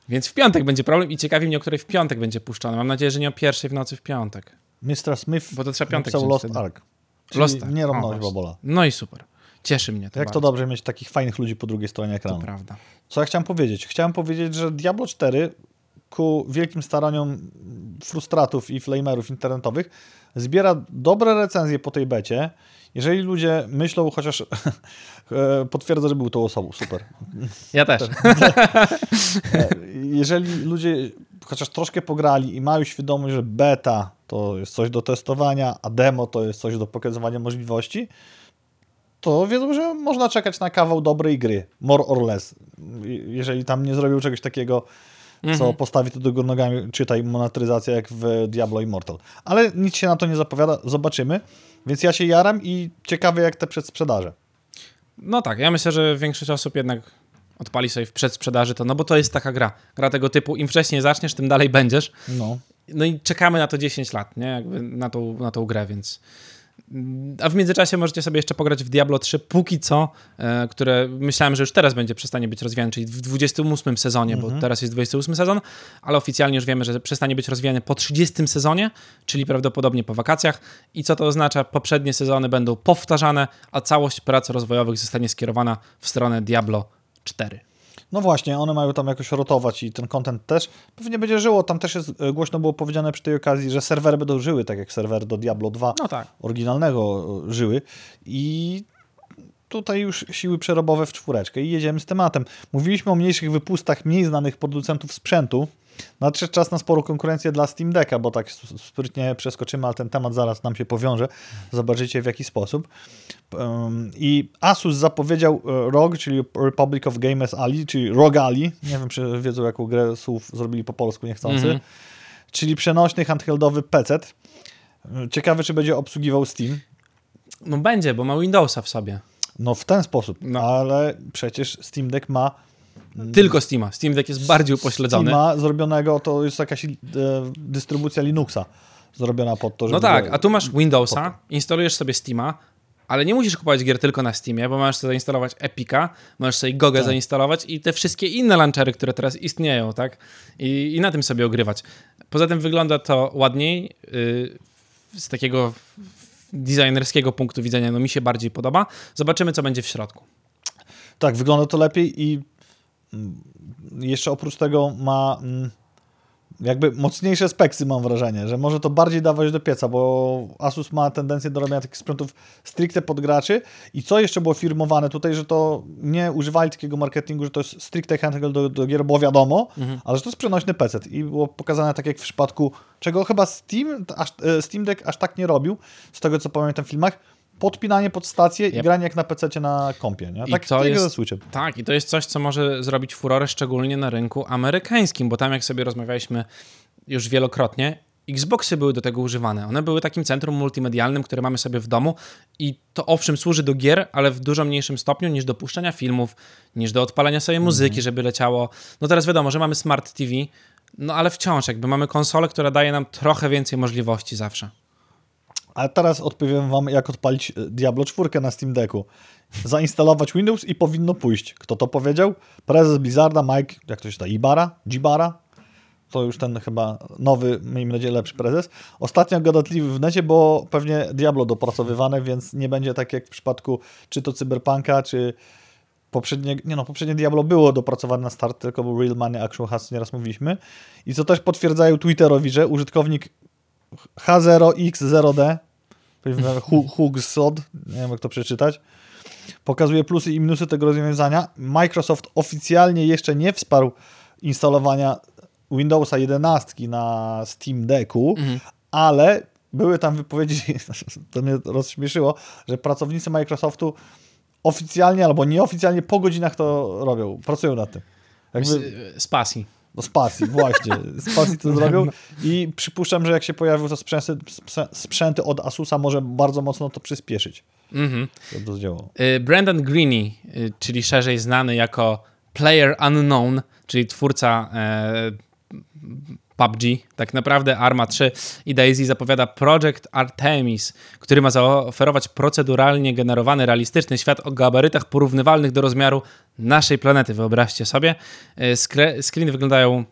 Więc w piątek będzie problem i ciekawi mnie, o której w piątek będzie puszczone. Mam nadzieję, że nie o pierwszej w nocy w piątek. Mr. Smith Bo to trzeba piątek napisał Lost wtedy. Ark. Lost Ark. nie właśnie. babola. No i super. Cieszy mnie to Jak bardzo. to dobrze mieć takich fajnych ludzi po drugiej stronie To ekranu. prawda. Co ja chciałem powiedzieć? Chciałem powiedzieć, że Diablo 4 ku wielkim staraniom frustratów i flamerów internetowych zbiera dobre recenzje po tej becie. Jeżeli ludzie myślą, chociaż e, potwierdzę, że był to osobą, super. Ja też. E, Jeżeli ludzie chociaż troszkę pograli i mają świadomość, że beta to jest coś do testowania, a demo to jest coś do pokazywania możliwości, to wiedzą, że można czekać na kawał dobrej gry, more or less. Jeżeli tam nie zrobią czegoś takiego, co postawi to do góry nogami, czytaj monetyzacja jak w Diablo Immortal. Ale nic się na to nie zapowiada, zobaczymy. Więc ja się jaram i ciekawy jak te przedsprzedaże. No tak, ja myślę, że większość osób jednak odpali sobie w przedsprzedaży to, no bo to jest taka gra. Gra tego typu, im wcześniej zaczniesz, tym dalej będziesz. No. No i czekamy na to 10 lat, nie? Jakby na tą, na tą grę, więc... A w międzyczasie możecie sobie jeszcze pograć w Diablo 3, póki co, e, które myślałem, że już teraz będzie przestanie być rozwijane, czyli w 28 sezonie, bo teraz jest 28 sezon, ale oficjalnie już wiemy, że przestanie być rozwijany po 30 sezonie, czyli prawdopodobnie po wakacjach. I co to oznacza? Poprzednie sezony będą powtarzane, a całość prac rozwojowych zostanie skierowana w stronę Diablo 4. No właśnie, one mają tam jakoś rotować i ten content też pewnie będzie żyło. Tam też jest, e, głośno było powiedziane przy tej okazji, że serwery będą żyły, tak jak serwery do Diablo 2 No tak. oryginalnego e, żyły. I tutaj już siły przerobowe w czwóreczkę i jedziemy z tematem. Mówiliśmy o mniejszych wypustach mniej znanych producentów sprzętu. Nadszedł czas na sporą konkurencję dla Steam Decka, bo tak sprytnie przeskoczymy, ale ten temat zaraz nam się powiąże. Zobaczycie w jaki sposób. I Asus zapowiedział e, ROG, czyli Republic of Gamers Ali, czyli Rogali. Nie wiem, czy wiedzą, jaką grę słów zrobili po polsku niechcący. Mhm. Czyli przenośny handheldowy PC. Ciekawe, czy będzie obsługiwał Steam. No będzie, bo ma Windowsa w sobie. No w ten sposób, No. ale przecież Steam Deck ma Tylko Steama. Steam Deck jest bardziej upośledzony. Steama zrobionego, to jest jakaś e, dystrybucja Linuxa zrobiona pod to, żeby... No tak, a tu masz Windowsa, instalujesz sobie Steama, ale nie musisz kupować gier tylko na Steamie, bo możesz sobie zainstalować Epica, możesz sobie Tak. Gogę zainstalować i te wszystkie inne launchery, które teraz istnieją, tak? I, i na tym sobie ogrywać. Poza tym wygląda to ładniej, yy, z takiego designerskiego punktu widzenia, no mi się bardziej podoba. Zobaczymy, co będzie w środku. Tak, wygląda to lepiej i jeszcze oprócz tego ma mm, jakby mocniejsze speksy, mam wrażenie, że może to bardziej dawać do pieca, bo Asus ma tendencję do robienia takich sprzętów stricte pod graczy. I co jeszcze było firmowane tutaj, że to nie używali takiego marketingu, że to jest stricte handheld do, do gier, bo wiadomo, ale że to jest przenośny PC i było pokazane tak jak w przypadku, czego chyba Steam, aż, e, Steam Deck aż tak nie robił, z tego co pamiętam w filmach, podpinanie pod stację i Yep. granie jak na PC na kompie, nie? I Tak, to tak jak jest- ze. Tak, i to jest coś, co może zrobić furorę szczególnie na rynku amerykańskim, bo tam jak sobie rozmawialiśmy już wielokrotnie, Xboxy były do tego używane. One były takim centrum multimedialnym, które mamy sobie w domu i to owszem służy do gier, ale w dużo mniejszym stopniu niż do puszczania filmów, niż do odpalania sobie muzyki, żeby leciało. No teraz wiadomo, że mamy Smart TV, no ale wciąż jakby mamy konsolę, która daje nam trochę więcej możliwości zawsze. A teraz odpowiem wam, jak odpalić e, Diablo 4 na Steam Decku. Zainstalować Windows i powinno pójść. Kto to powiedział? Prezes Blizzarda, Mike, jak to się ta Ibara? Gibara? To już ten chyba nowy, miejmy nadzieję, lepszy prezes. Ostatnio gadatliwy w necie, bo pewnie Diablo dopracowywane, więc nie będzie tak jak w przypadku czy to Cyberpunka, czy poprzednie, nie no, poprzednie Diablo było dopracowane na start, tylko był Real Money Action Has, nieraz mówiliśmy. I co też potwierdzają Twitterowi, że użytkownik H0X0D, powiedzmy Hu- Hugsod, nie wiem jak to przeczytać, pokazuje plusy i minusy tego rozwiązania. Microsoft oficjalnie jeszcze nie wsparł instalowania Windowsa 11 na Steam Decku, ale były tam wypowiedzi, to mnie rozśmieszyło, że pracownicy Microsoftu oficjalnie albo nieoficjalnie po godzinach to robią, pracują nad tym. Jakby, Z, z pasji. No z pasji, właśnie. Z pasji to zrobią i przypuszczam, że jak się pojawią te sprzęty, sprzęty od Asusa, może bardzo mocno to przyspieszyć. Mhm. To to zdziałało. Y, Brandon Greene, y, czyli szerzej znany jako Player Unknown, czyli twórca e, PUBG, tak naprawdę Arma 3 i Daisy zapowiada Project Artemis, który ma zaoferować proceduralnie generowany, realistyczny świat o gabarytach porównywalnych do rozmiaru naszej planety. Wyobraźcie sobie. E, skre- Screeny wyglądają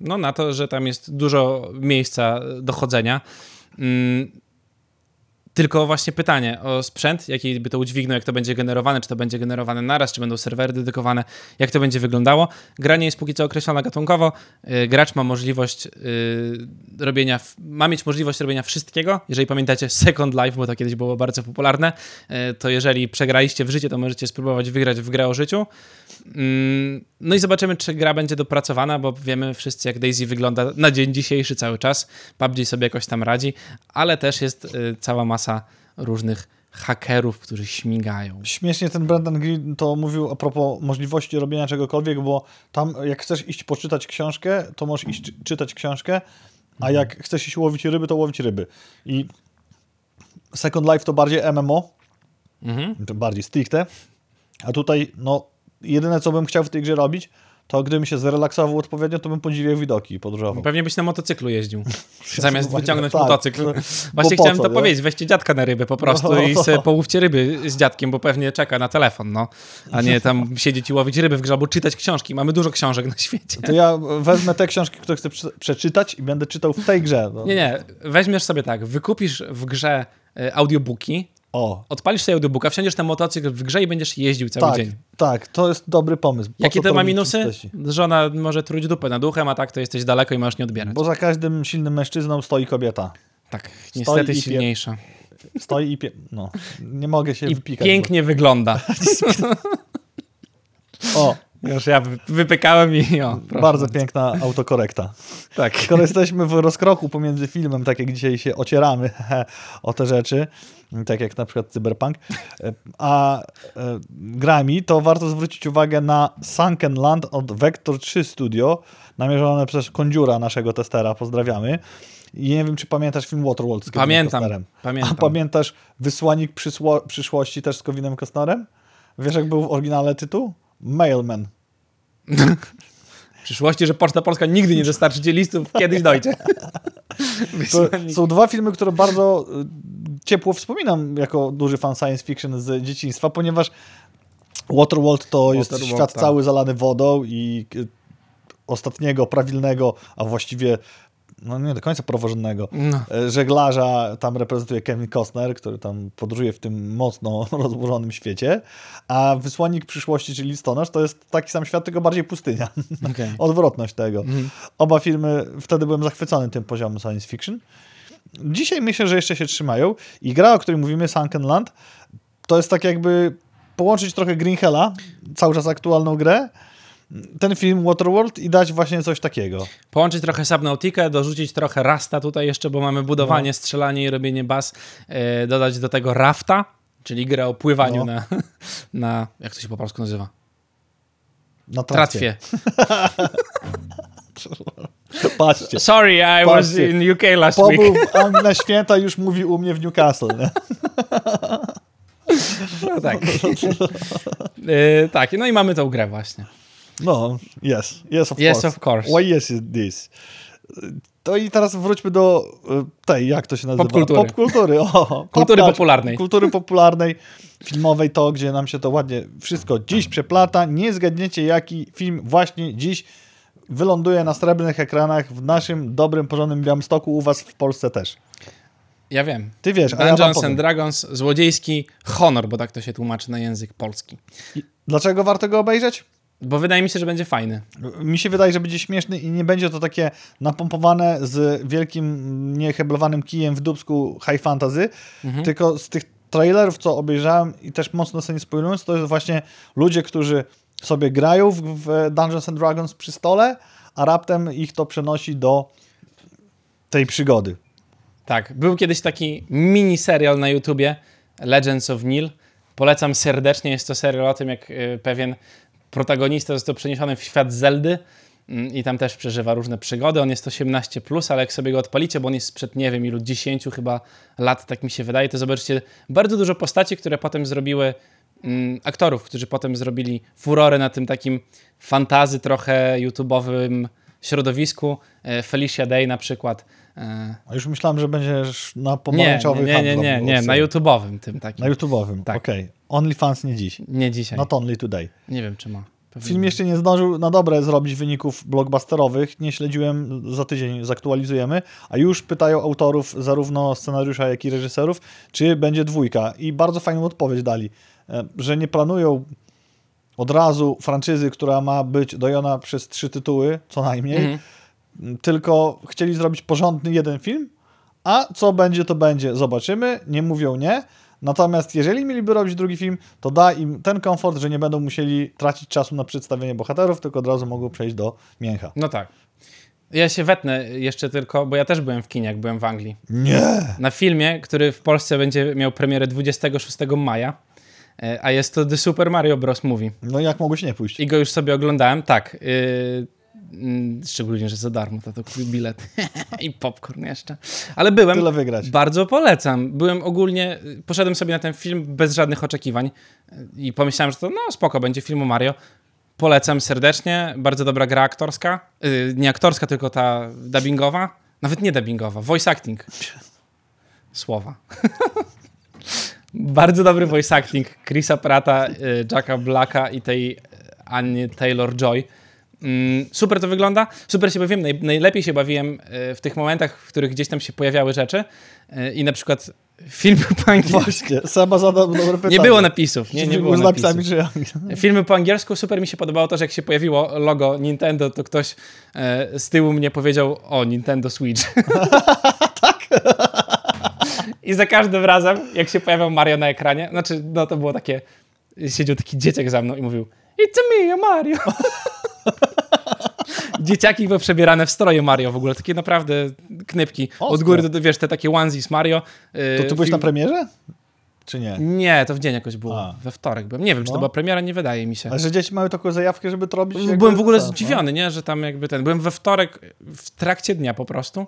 no, na to, że tam jest dużo miejsca do chodzenia. Mm, Tylko właśnie pytanie o sprzęt, jaki by to udźwignął, jak to będzie generowane, czy to będzie generowane naraz, czy będą serwery dedykowane, jak to będzie wyglądało. Gra nie jest póki co określona gatunkowo. Yy, gracz ma możliwość yy, robienia, ma mieć możliwość robienia wszystkiego. Jeżeli pamiętacie Second Life, bo to kiedyś było bardzo popularne, yy, to jeżeli przegraliście w życie, to możecie spróbować wygrać w grę o życiu. No i zobaczymy, czy gra będzie dopracowana, bo wiemy wszyscy, jak Daisy wygląda na dzień dzisiejszy cały czas. PUBG sobie jakoś tam radzi, ale też jest y, cała masa różnych hakerów, którzy śmigają. Śmiesznie ten Brendan Green to mówił a propos możliwości robienia czegokolwiek, bo tam jak chcesz iść poczytać książkę, to możesz iść czytać książkę, a jak chcesz iść łowić ryby, to łowić ryby. I Second Life to bardziej MMO, Mhm. bardziej stricte, a tutaj no jedyne co bym chciał w tej grze robić, to gdybym się zrelaksował odpowiednio, to bym podziwiał widoki, podróżował. Pewnie byś na motocyklu jeździł, zamiast wyciągnąć tak. motocykl. Bo Właśnie chciałem co, to nie? powiedzieć, weźcie dziadka na ryby po prostu No. i sobie połówcie ryby z dziadkiem, bo pewnie czeka na telefon, no. A nie tam siedzieć i łowić ryby w grze, albo czytać książki. Mamy dużo książek na świecie. To ja wezmę te książki, które chcę prze- przeczytać i będę czytał w tej grze. No. Nie, nie, weźmiesz sobie tak, wykupisz w grze y, audiobooki, O, odpalisz sobie audiobooka, wsiądziesz na motocykl w grze i będziesz jeździł cały tak, dzień. tak, to jest dobry pomysł. Po Jakie to ma minusy? Żona może truć dupę nad uchem, a tak to jesteś daleko i możesz nie odbierać. Bo za każdym silnym mężczyzną stoi kobieta. Tak, niestety i pie- silniejsza. Stoi i pie... No, nie mogę się I wypikać. pięknie wygląda. Bo... O, Już ja wy- wypykałem i o, bardzo piękna autokorekta. Tak. Skoro jesteśmy w rozkroku pomiędzy filmem, tak jak dzisiaj się ocieramy o te rzeczy, tak jak na przykład Cyberpunk, a e, grami, to warto zwrócić uwagę na Sunken Land od Vector 3 Studio, namierzone przez Kondziura, naszego testera, pozdrawiamy. I nie wiem, czy pamiętasz film Waterworld z Kevinem Pamiętam, Costnerem. pamiętam. A pamiętasz Wysłannik przysło- przyszłości też z Kevinem Costnerem? Wiesz, jak był w oryginale tytuł? Mailman. W przyszłości, że Poczta Polska nigdy nie dostarczy ci listów, kiedyś dojdzie. Są dwa filmy, które bardzo y, ciepło wspominam jako duży fan science fiction z dzieciństwa, ponieważ Waterworld to jest Waterworld, świat tak. cały zalany wodą i y, ostatniego, prawilnego, a właściwie no nie do końca praworządnego No. e, żeglarza tam reprezentuje Kevin Costner, który tam podróżuje w tym mocno rozburzonym świecie, a Wysłannik przyszłości, czyli Listonosz, to jest taki sam świat, tylko bardziej pustynia. Okej. Odwrotność tego. Mhm. Oba filmy, wtedy byłem zachwycony tym poziomem science fiction. Dzisiaj myślę, że jeszcze się trzymają i gra, o której mówimy, Sunken Land, to jest tak jakby połączyć trochę Green Hella, cały czas aktualną grę, ten film Waterworld i dać właśnie coś takiego. Połączyć trochę Subnautikę, dorzucić trochę Rasta tutaj jeszcze, bo mamy budowanie, No. strzelanie i robienie baz. E, dodać do tego Rafta, czyli grę o pływaniu No. na, na... Jak to się po polsku nazywa? Na tratwie. Patrzcie. Sorry, I was Patrzcie. in UK last week. Pobył w Anglii na święta, już mówi u mnie w Newcastle. No tak. E, tak, no i mamy tą grę właśnie. No, yes, yes of Yes, course. of course. Why yes is this? To i teraz wróćmy do y, tej, jak to się nazywa? Popkultury. Popkultury, o. Kultury popularnej. Kultury popularnej, filmowej, to gdzie nam się to ładnie wszystko dziś przeplata. Nie zgadniecie, jaki film właśnie dziś wyląduje na srebrnych ekranach w naszym dobrym, porządnym Białymstoku, u was w Polsce też. Ja wiem. Ty wiesz, a ja wam Dungeons powiem. and Dragons, złodziejski honor, bo tak to się tłumaczy na język polski. Dlaczego warto go obejrzeć? Bo wydaje mi się, że będzie fajny. Mi się wydaje, że będzie śmieszny i nie będzie to takie napompowane z wielkim, nieheblowanym kijem w dubsku high fantasy, Mhm. tylko z tych trailerów, co obejrzałem i też mocno sobie nie spoilując, to jest właśnie ludzie, którzy sobie grają w, Dungeons and Dragons przy stole, a raptem ich to przenosi do tej przygody. Tak, był kiedyś taki mini serial na YouTubie Legends of Nil. Polecam serdecznie. Jest to serial o tym, jak y, pewien protagonista został przeniesiony w świat Zeldy mm, i tam też przeżywa różne przygody. On jest 18, plus, ale jak sobie go odpalicie, bo on jest sprzed nie wiem ilu, 10 chyba lat, tak mi się wydaje, to zobaczycie bardzo dużo postaci, które potem zrobiły mm, aktorów, którzy potem zrobili furorę na tym takim fantazy trochę YouTube'owym środowisku. E, Felicia Day na przykład. E, A już myślałem, że będziesz na nie, pomarańczowych nie, nie, nie, nie, na YouTube'owym tym takim. Na YouTube'owym, Tak. okej. OnlyFans nie dziś. Nie dzisiaj. Not only today. Nie wiem, czy ma. Film jeszcze nie zdążył na dobre zrobić wyników blockbusterowych. Nie śledziłem, za tydzień zaktualizujemy, a już pytają autorów zarówno scenariusza, jak i reżyserów, czy będzie dwójka. I bardzo fajną odpowiedź dali, e, że nie planują od razu franczyzy, która ma być dojona przez trzy tytuły, co najmniej, Mhm. tylko chcieli zrobić porządny jeden film, a co będzie, to będzie. Zobaczymy, nie mówią nie. Natomiast jeżeli mieliby robić drugi film, to da im ten komfort, że nie będą musieli tracić czasu na przedstawienie bohaterów, tylko od razu mogą przejść do mięcha. No tak. Ja się wetnę jeszcze tylko, bo ja też byłem w kinie, jak byłem w Anglii. Nie! Na filmie, który w Polsce będzie miał premierę 26 maja, e, a jest to The Super Mario Bros. Movie. No jak mogłeś nie pójść? I go już sobie oglądałem, tak. Yy, szczególnie, że za darmo, to, kupił bilet. I popcorn jeszcze. Ale byłem. Tyle wygrać. Bardzo polecam. Byłem ogólnie, poszedłem sobie na ten film bez żadnych oczekiwań y, i pomyślałem, że to no spoko, będzie film o Mario. Polecam serdecznie, bardzo dobra gra aktorska. Yy, nie aktorska, tylko ta dubbingowa. Nawet nie dubbingowa, voice acting. Słowa. bardzo dobry voice acting Chrisa Prata, y, Jacka Blacka i tej Annie Taylor-Joy. Mm, Super to wygląda, super się bawiłem. Naj, najlepiej się bawiłem y, w tych momentach, w których gdzieś tam się pojawiały rzeczy y, i na przykład filmy po angielsku. Właśnie, Seba zadał dobre pytanie. Nie było napisów, nie, nie było z napisów. napisami, czy Filmy po angielsku super mi się podobało to, że jak się pojawiło logo Nintendo, to ktoś e, z tyłu mnie powiedział o Nintendo Switch. tak. I za każdym razem, jak się pojawiał Mario na ekranie, znaczy, no to było takie, siedział taki dzieciak za mną i mówił It's me, Mario. Dzieciaki były przebierane w stroje Mario w ogóle, takie naprawdę knypki. Od Ostro. góry, do, wiesz, te takie onesies Mario. e, To ty byłeś film- na premierze? Czy nie? Nie, to w dzień jakoś było. A. We wtorek byłem. Nie wiem, czy to No. była premiera, nie wydaje mi się. Ale że dzieci mają taką zajawkę, żeby to robić? Byłem w ogóle zdziwiony, nie, że tam jakby ten. Byłem we wtorek w trakcie dnia po prostu.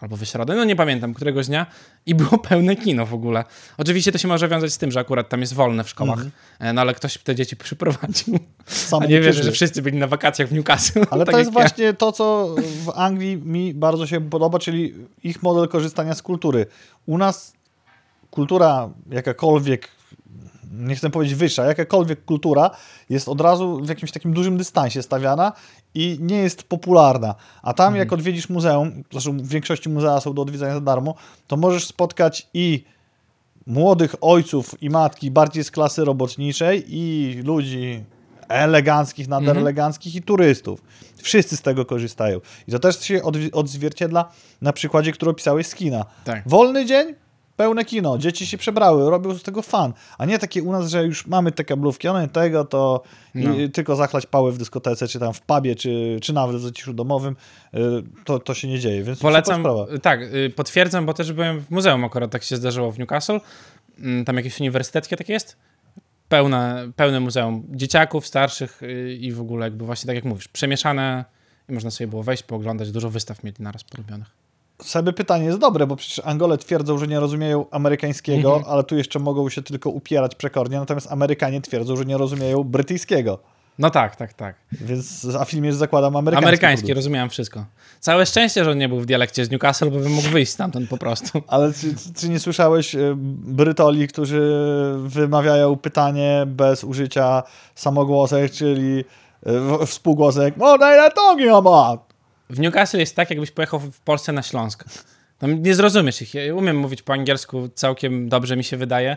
Albo we środę, no nie pamiętam, któregoś dnia. I było pełne kino w ogóle. Oczywiście to się może wiązać z tym, że akurat tam jest wolne w szkołach. E, No ale ktoś te dzieci przyprowadził. Same A nie wierzę, że wszyscy byli na wakacjach w Newcastle. Ale tak to jest ja. właśnie to, co w Anglii mi bardzo się podoba, czyli ich model korzystania z kultury. U nas kultura jakakolwiek, nie chcę powiedzieć wyższa, jakakolwiek kultura jest od razu w jakimś takim dużym dystansie stawiana i nie jest popularna. A tam jak odwiedzisz muzeum, zresztą w większości muzea są do odwiedzenia za darmo, to możesz spotkać i młodych ojców i matki bardziej z klasy robotniczej i ludzi eleganckich, nader eleganckich i turystów. Wszyscy z tego korzystają. I to też się odzwierciedla na przykładzie, który opisałeś z kina. Tak. Wolny dzień, pełne kino, dzieci się przebrały, robią z tego fan. A nie takie u nas, że już mamy te kablówki, one tego to No. i tylko zachlać pałę w dyskotece, czy tam w pubie, czy, czy nawet w zaciszu domowym, y, to, to się nie dzieje. Więc Polecam, tak, y, potwierdzam, bo też byłem w muzeum akurat, tak się zdarzyło w Newcastle. Mm, Tam jakieś uniwersyteckie takie jest. Pełne, pełne muzeum dzieciaków, starszych y, i w ogóle jakby właśnie tak jak mówisz, przemieszane i można sobie było wejść, pooglądać, dużo wystaw mieli naraz porobionych. Sobie pytanie jest dobre, bo przecież Angole twierdzą, że nie rozumieją amerykańskiego, Mhm. ale tu jeszcze mogą się tylko upierać przekornie, natomiast Amerykanie twierdzą, że nie rozumieją brytyjskiego. No tak, tak, tak. Więc, a film jest, zakładam, amerykański. Amerykańskie, produkt. rozumiałem wszystko. Całe szczęście, że on nie był w dialekcie z Newcastle, bo bym mógł wyjść stamtąd po prostu. Ale czy, czy nie słyszałeś e, Brytoli, którzy wymawiają pytanie bez użycia samogłosek, czyli w- współgłosek What are you talking about? W Newcastle jest tak, jakbyś pojechał w Polsce na Śląsk. Tam nie zrozumiesz ich. Ja umiem mówić po angielsku całkiem dobrze, mi się wydaje,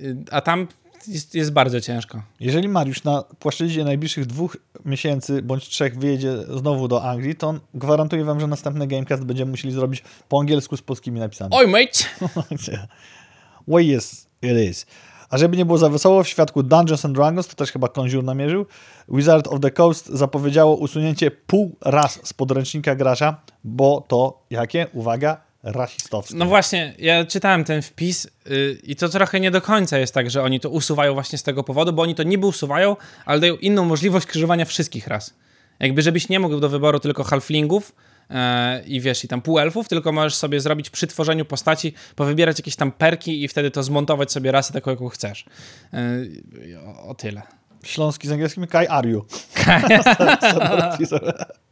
y, a tam jest, jest bardzo ciężko. Jeżeli Mariusz na płaszczyźnie najbliższych dwóch miesięcy bądź trzech wyjedzie znowu do Anglii, to on gwarantuję wam, że następny Gamecast będziemy musieli zrobić po angielsku z polskimi napisami. Oj, mate! Well, yes, it is. A żeby nie było za wesoło, w świadku Dungeons and Dragons, to też chyba Conjure namierzył, Wizard of the Coast zapowiedziało usunięcie pół ras z podręcznika gracza, bo to jakie? Uwaga, rasistowskie. No właśnie, ja czytałem ten wpis y, i to trochę nie do końca jest tak, że oni to usuwają właśnie z tego powodu, bo oni to niby usuwają, ale dają inną możliwość krzyżowania wszystkich ras. Jakby żebyś nie mógł do wyboru tylko halflingów i wiesz, i tam półelfów, tylko możesz sobie zrobić przy tworzeniu postaci, powybierać jakieś tam perki i wtedy to zmontować sobie rasę taką, jaką chcesz. E, o, o tyle. Śląski z angielskim Kai Ariu.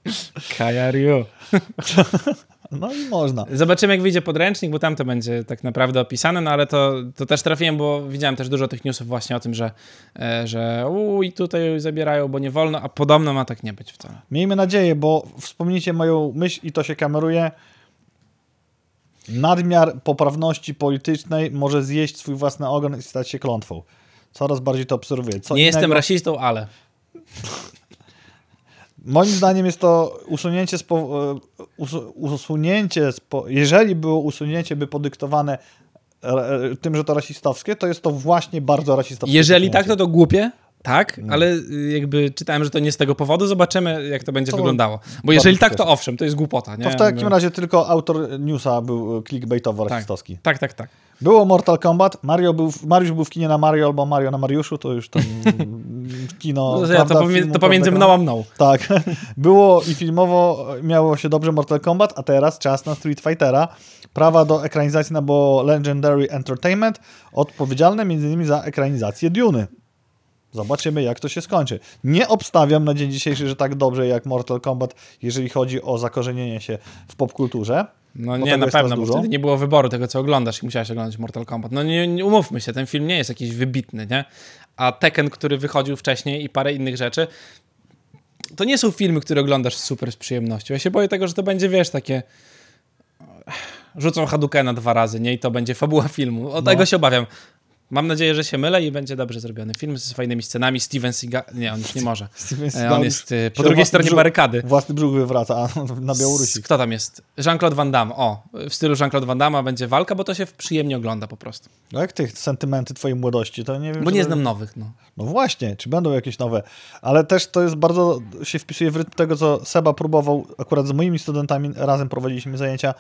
Kajaryu. No i można. Zobaczymy, jak wyjdzie podręcznik, bo tam to będzie tak naprawdę opisane, no ale to, to też trafiłem, bo widziałem też dużo tych newsów właśnie o tym, że, e, że uj, tutaj zabierają, bo nie wolno, a podobno ma tak nie być wcale. Miejmy nadzieję, bo wspomnijcie moją myśl i to się kameruje. Nadmiar poprawności politycznej może zjeść swój własny ogon i stać się klątwą. Coraz bardziej to obserwuję. Co nie jestem innego- rasistą, ale... Moim zdaniem jest to usunięcie, spo, e, usu, usunięcie spo, jeżeli było usunięcie by podyktowane e, e, tym, że to rasistowskie, to jest to właśnie bardzo rasistowskie. Jeżeli tak, usunięcie. to to głupie, tak, No. ale y, jakby czytałem, że to nie z tego powodu, zobaczymy, jak to będzie To wyglądało. Bo jeżeli tak, to owszem, to jest głupota, nie? To w takim My- razie tylko autor newsa był clickbaitowo tak, rasistowski. tak, tak, tak. Było Mortal Kombat, Mario był, w- Mariusz był w kinie na Mario albo Mario na Mariuszu, to już tam kino... No, to, prawda, to, pomie- filmu, to pomiędzy mną a mną. Tak. Było i filmowo miało się dobrze Mortal Kombat, a teraz czas na Street Fightera. Prawa do ekranizacji nabyło Legendary Entertainment, odpowiedzialne m.in. za ekranizację Duny. Zobaczymy, jak to się skończy. Nie obstawiam na dzień dzisiejszy, że tak dobrze jak Mortal Kombat, jeżeli chodzi o zakorzenienie się w popkulturze. No nie, na pewno, bo dużo. wtedy nie było wyboru tego, co oglądasz i musiałeś oglądać Mortal Kombat. No nie, nie umówmy się, ten film nie jest jakiś wybitny, nie? A Tekken, który wychodził wcześniej i parę innych rzeczy, to nie są filmy, które oglądasz super z przyjemnością. Ja się boję tego, że to będzie, wiesz, takie rzucą Hadukena dwa razy, nie? I to będzie fabuła filmu. O No. tego się obawiam. Mam nadzieję, że się mylę i będzie dobrze zrobiony film z fajnymi scenami. Steven Seagal... Nie, on już nie może. Steven E, On jest e, po drugiej stronie brzuch- barykady. Własny brzuch wywraca na Białorusi. Kto tam jest? Jean-Claude Van Damme. O, w stylu Jean-Claude Van Damme będzie walka, bo to się przyjemnie ogląda po prostu. No jak tych sentymenty twojej młodości, to nie wiem. Bo nie to- znam nowych, no. No właśnie, czy będą jakieś nowe, ale też to jest bardzo, się wpisuje w rytm tego, co Seba próbował, akurat z moimi studentami razem prowadziliśmy zajęcia,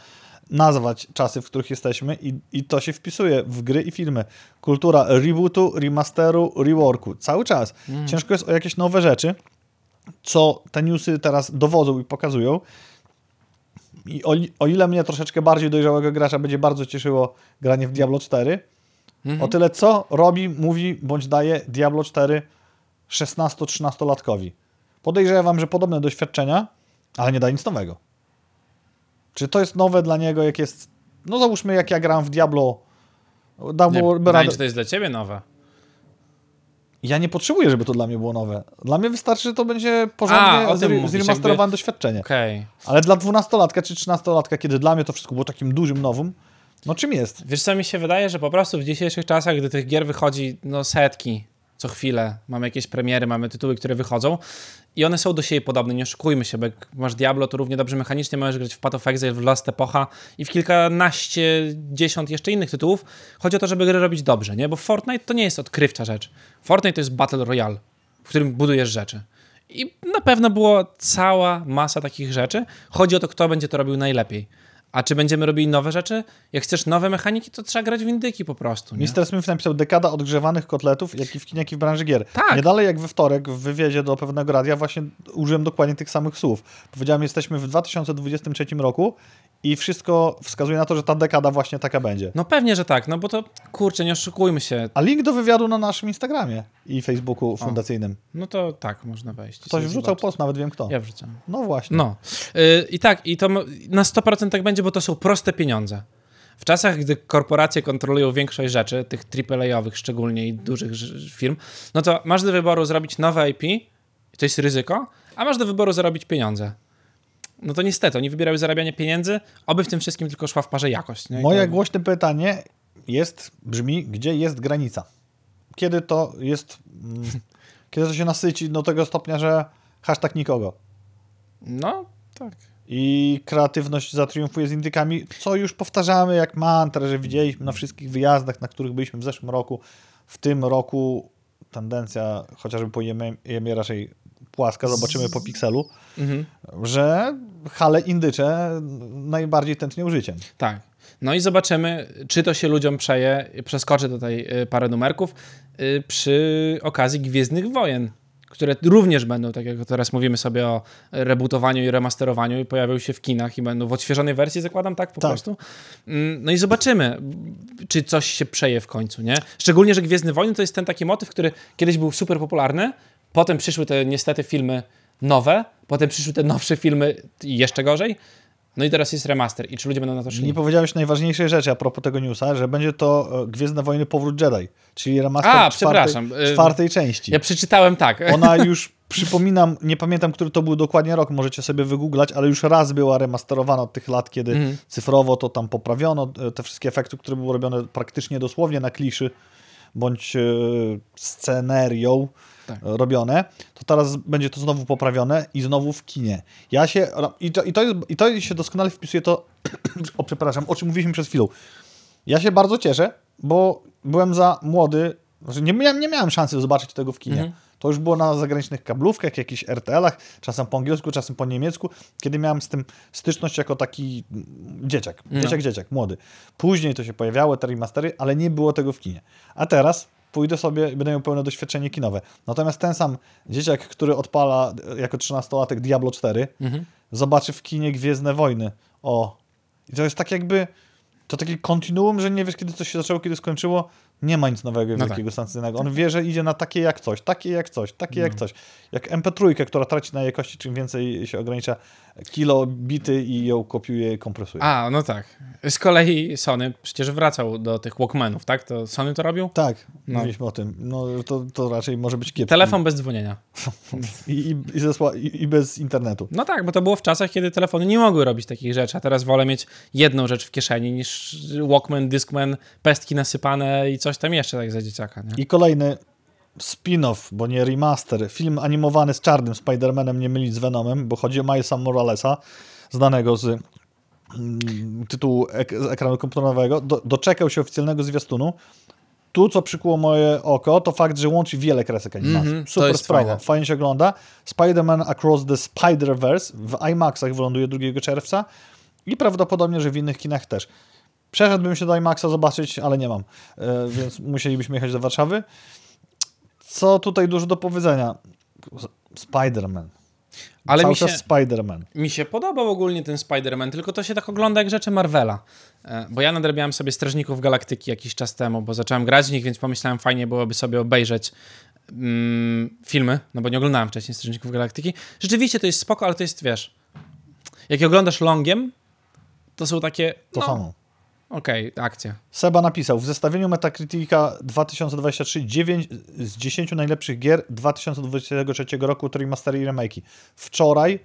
nazwać czasy, w których jesteśmy i, i to się wpisuje w gry i filmy. Kultura rebootu, remasteru, reworku, cały czas. Ciężko jest o jakieś nowe rzeczy, co te newsy teraz dowodzą i pokazują. I o, o ile mnie troszeczkę bardziej dojrzałego gracza będzie bardzo cieszyło granie w Diablo 4, o tyle co robi, mówi bądź daje Diablo 4 16-13-latkowi. Podejrzewam, że podobne doświadczenia, ale nie da nic nowego. Czy to jest nowe dla niego, jak jest... No załóżmy, jak ja gram w Diablo, Nie, dałoby pytanie, radę... czy to jest dla ciebie nowe? Ja nie potrzebuję, żeby to dla mnie było nowe. Dla mnie wystarczy, że to będzie porządnie A, zre- zremasterowane doświadczenie. Okej. Ale dla 12-latka czy 13-latka, kiedy dla mnie to wszystko było takim dużym nowym, no czym jest? Wiesz co, mi się wydaje, że po prostu w dzisiejszych czasach, gdy tych gier wychodzi no setki co chwilę, mamy jakieś premiery, mamy tytuły, które wychodzą i one są do siebie podobne, nie oszukujmy się, bo jak masz Diablo, to równie dobrze mechanicznie możesz grać w Path of Exile, w Lost Epocha i w kilkanaście, dziesiąt jeszcze innych tytułów. Chodzi o to, żeby gry robić dobrze, nie? Bo Fortnite to nie jest odkrywcza rzecz. Fortnite to jest Battle Royale, w którym budujesz rzeczy. I na pewno było cała masa takich rzeczy. Chodzi o to, kto będzie to robił najlepiej. A czy będziemy robili nowe rzeczy? Jak chcesz nowe mechaniki, to trzeba grać w indyki po prostu. Nie? Mr. Smith napisał dekada odgrzewanych kotletów, jak i w kinie, jak i w branży gier. Tak. Nie dalej jak we wtorek w wywiadzie do pewnego radia właśnie użyłem dokładnie tych samych słów. Powiedziałem, jesteśmy w 2023 roku i wszystko wskazuje na to, że ta dekada właśnie taka będzie. No pewnie, że tak, no bo to kurczę, nie oszukujmy się. A link do wywiadu na naszym Instagramie i Facebooku fundacyjnym. No to tak, można wejść. Ktoś wrzucał zobaczyć. post, nawet wiem kto. Ja wrzucam. No właśnie. No. Yy, I tak, i to na 100% tak będzie, bo to są proste pieniądze. W czasach, gdy korporacje kontrolują większość rzeczy, tych AAA-owych szczególnie i dużych firm, no to masz do wyboru zrobić nowe IP, to jest ryzyko, a masz do wyboru zarobić pieniądze. No to niestety, oni wybierały zarabianie pieniędzy, oby w tym wszystkim tylko szła w parze jakość. Nie? Moje to- głośne pytanie jest, brzmi, gdzie jest granica? Kiedy to jest, mm, kiedy to się nasyci do tego stopnia, że hashtag nikogo No, tak. i kreatywność zatriumfuje z indykami, co już powtarzamy jak mantrę, że widzieliśmy na wszystkich wyjazdach, na których byliśmy w zeszłym roku. W tym roku tendencja, chociażby po jemie, jemie raczej płaska, zobaczymy po pikselu, Mhm. że hale indycze najbardziej tętnią życiem. Tak. No i zobaczymy, czy to się ludziom przeje. Przeskoczę tutaj y, parę numerków y, przy okazji Gwiezdnych Wojen, które również będą, tak jak teraz mówimy sobie o rebootowaniu i remasterowaniu i pojawią się w kinach i będą w odświeżonej wersji, zakładam, tak po Tak. prostu. Mm, No i zobaczymy, czy coś się przeje w końcu, nie? Szczególnie, że Gwiezdne Wojny to jest ten taki motyw, który kiedyś był super popularny, potem przyszły te niestety filmy nowe, potem przyszły te nowsze filmy jeszcze gorzej, No i teraz jest remaster. I czy ludzie będą na to szli? Nie powiedziałeś najważniejszej rzeczy a propos tego newsa, że będzie to e, Gwiezdne Wojny Powrót Jedi, czyli remaster A, czwartej, przepraszam. Y, czwartej części. Ja przeczytałem tak. Ona już, przypominam, nie pamiętam, który to był dokładnie rok, możecie sobie wygooglać, ale już raz była remasterowana od tych lat, kiedy Mhm. cyfrowo to tam poprawiono, e, te wszystkie efekty, które były robione praktycznie dosłownie na kliszy, bądź e, scenerią Tak. robione, to teraz będzie to znowu poprawione i znowu w kinie. Ja się, i to, i to, jest, i to się doskonale wpisuje to, o przepraszam, o czym mówiliśmy przed chwilą. Ja się bardzo cieszę, bo byłem za młody, znaczy nie miałem, nie miałem szansy zobaczyć tego w kinie. Mhm. To już było na zagranicznych kablówkach, jakichś RTL-ach, czasem po angielsku, czasem po niemiecku, kiedy miałem z tym styczność jako taki dzieciak, No. dzieciak, dzieciak, młody. Później to się pojawiały te remastery, ale nie było tego w kinie. A teraz pójdę sobie i będę miał pełne doświadczenie kinowe. Natomiast ten sam dzieciak, który odpala e, jako 13-latek Diablo 4, Mhm. zobaczy w kinie Gwiezdne Wojny. O. I to jest tak jakby, to takie kontinuum, że nie wiesz, kiedy coś się zaczęło, kiedy skończyło. Nie ma nic nowego i No wielkiego sensacyjnego. On wie, że idzie na takie jak coś, takie jak coś, takie jak coś. Jak MP3, która traci na jakości, czym więcej się ogranicza kilo bity i ją kopiuje kompresuje. A, no tak. Z kolei Sony przecież wracał do tych Walkmanów, tak? To Sony to robił? Tak, No. mówiliśmy o tym. No, to, to raczej może być kiepski. Telefon bez dzwonienia. I, i, i, ze sła- i, I bez internetu. No tak, bo to było w czasach, kiedy telefony nie mogły robić takich rzeczy, a teraz wolę mieć jedną rzecz w kieszeni niż Walkman, Discman, pestki nasypane i coś tam jeszcze tak za dzieciaka, nie? I kolejny spin-off, bo nie remaster, film animowany z czarnym Spider-Manem, nie mylić z Venomem, bo chodzi o Milesa Moralesa, znanego z mm, tytułu ek z ekranu komputerowego. Do, doczekał się oficjalnego zwiastunu. Tu, co przykuło moje oko, to fakt, że łączy wiele kresek animacji. Mhm, to Super sprawa, fajne. fajnie się ogląda. Spider-Man Across the Spider-Verse w IMAXach wyląduje 2 czerwca i prawdopodobnie, że w innych kinach też. Przeszedłbym się do IMAXa zobaczyć, ale nie mam, e, więc musielibyśmy jechać do Warszawy. Co tutaj dużo do powiedzenia? Spider-Man. Ale Cały mi się, czas Spider-Man. mi się podobał ogólnie ten Spider-Man, tylko to się tak ogląda jak rzeczy Marvela. E, Bo ja nadrabiałem sobie Strażników Galaktyki jakiś czas temu, bo zacząłem grać w nich, więc pomyślałem, fajnie byłoby sobie obejrzeć mm, filmy, no bo nie oglądałem wcześniej Strażników Galaktyki. Rzeczywiście to jest spoko, ale to jest, wiesz, jak je oglądasz longiem, to są takie, To no, samo. Okej, akcja. Seba napisał, w zestawieniu Metacritica 2023 9 z 10 najlepszych gier 2023 roku to remastery i remake'i. Wczoraj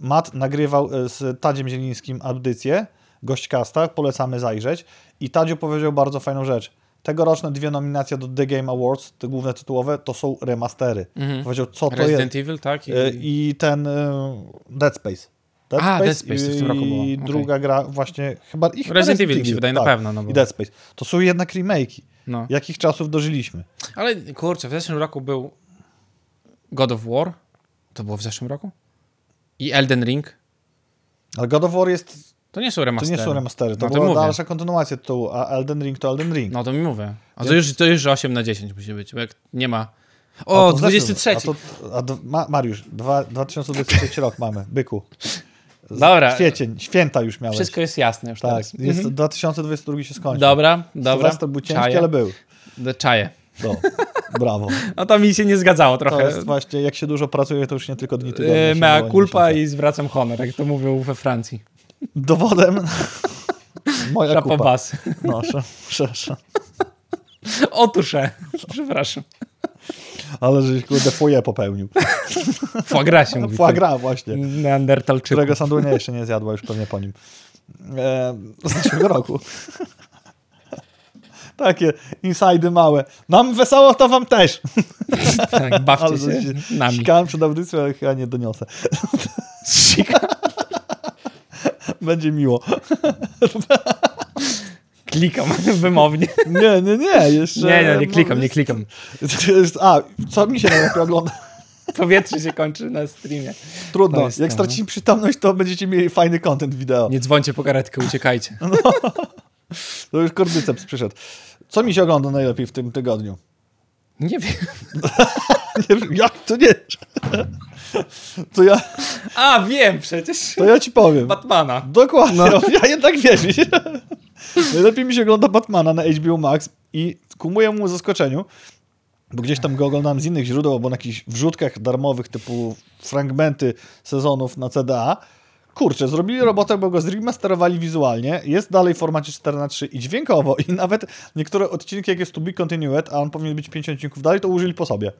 Matt nagrywał e, z Tadziem Zielińskim audycję, gośćkasta, polecamy zajrzeć i Tadziu powiedział bardzo fajną rzecz. Tegoroczne dwie nominacje do The Game Awards, te główne tytułowe, to są remastery. Powiedział, co to jest. Resident Evil, tak? I, E, I ten e, Dead Space. A, Dead Space to w tym roku było. I Okej. druga gra właśnie chyba... I chyba Resident Evil mi się wydaje, na tak. pewno. No bo, I Dead Space. To są jednak remake'i. no. Jakich czasów dożyliśmy? Ale kurczę, w zeszłym roku był God of War. To było w zeszłym roku? I Elden Ring. Ale God of War jest... To nie są To remastery. nie są remastery. To No to była dalsza kontynuacja tytułu, a Elden Ring to Elden Ring. No to mi mówię. A to już, to już 8 na 10 musi być, bo jak nie ma... A O, to w zeszłym- 23. A, to, a Mariusz, dwa, 2023 rok mamy, byku. Dobra. Kwiecień, święta już miałeś. Wszystko jest jasne już tak, teraz. jest, Mhm. 2022 się skończył. Dobra, dobra. Sylwester był ciężki, Czaję. ale był. Czaję. No, brawo. No to mi się nie zgadzało To trochę. jest właśnie, jak się dużo pracuje, to już nie tylko dni tygodnia. Się Mea culpa i zwracam honor, jak to mówią we Francji. Dowodem moja kupa. Rapobasy. No, sze, sze, sze. Otóż, e. przepraszam. Ale żeś kurde foje popełnił. Foie się mówi. Foie właśnie. Neandertalczyku. Którego Sandunia jeszcze nie zjadła, już pewnie po nim. E, z zeszłego roku. Takie insajdy małe. Nam wesoło, to wam też. Tak, bawcie Ale się się nami. Sikałem przed audycją, ale chyba nie doniosę. Będzie miło. Klikam wymownie. Nie, nie, nie. Jeszcze, Nie, nie, nie klikam, nie klikam. A, co mi się najlepiej ogląda? Powietrze się kończy na streamie. Trudno. Jest Jak stracicie przytomność, to będziecie mieli fajny content wideo. Nie dzwońcie po karetkę, uciekajcie. To już kordyceps przyszedł. Co mi się ogląda najlepiej w tym tygodniu? Nie wiem. Nie wiem, Jak to nie? To ja, A, wiem przecież. to ja ci powiem. Batmana. Dokładnie, ja jednak wierzysz. Najlepiej mi się ogląda Batmana na HBO Max i ku mojemu zaskoczeniu, bo gdzieś tam go oglądałem z innych źródeł, albo na jakichś wrzutkach darmowych typu fragmenty sezonów na CDA, kurczę, zrobili robotę, bo go zremasterowali wizualnie, jest dalej w formacie 4 na 3 i dźwiękowo i nawet niektóre odcinki, jak jest to be continued, a on powinien być 5 odcinków dalej, to użyli po sobie.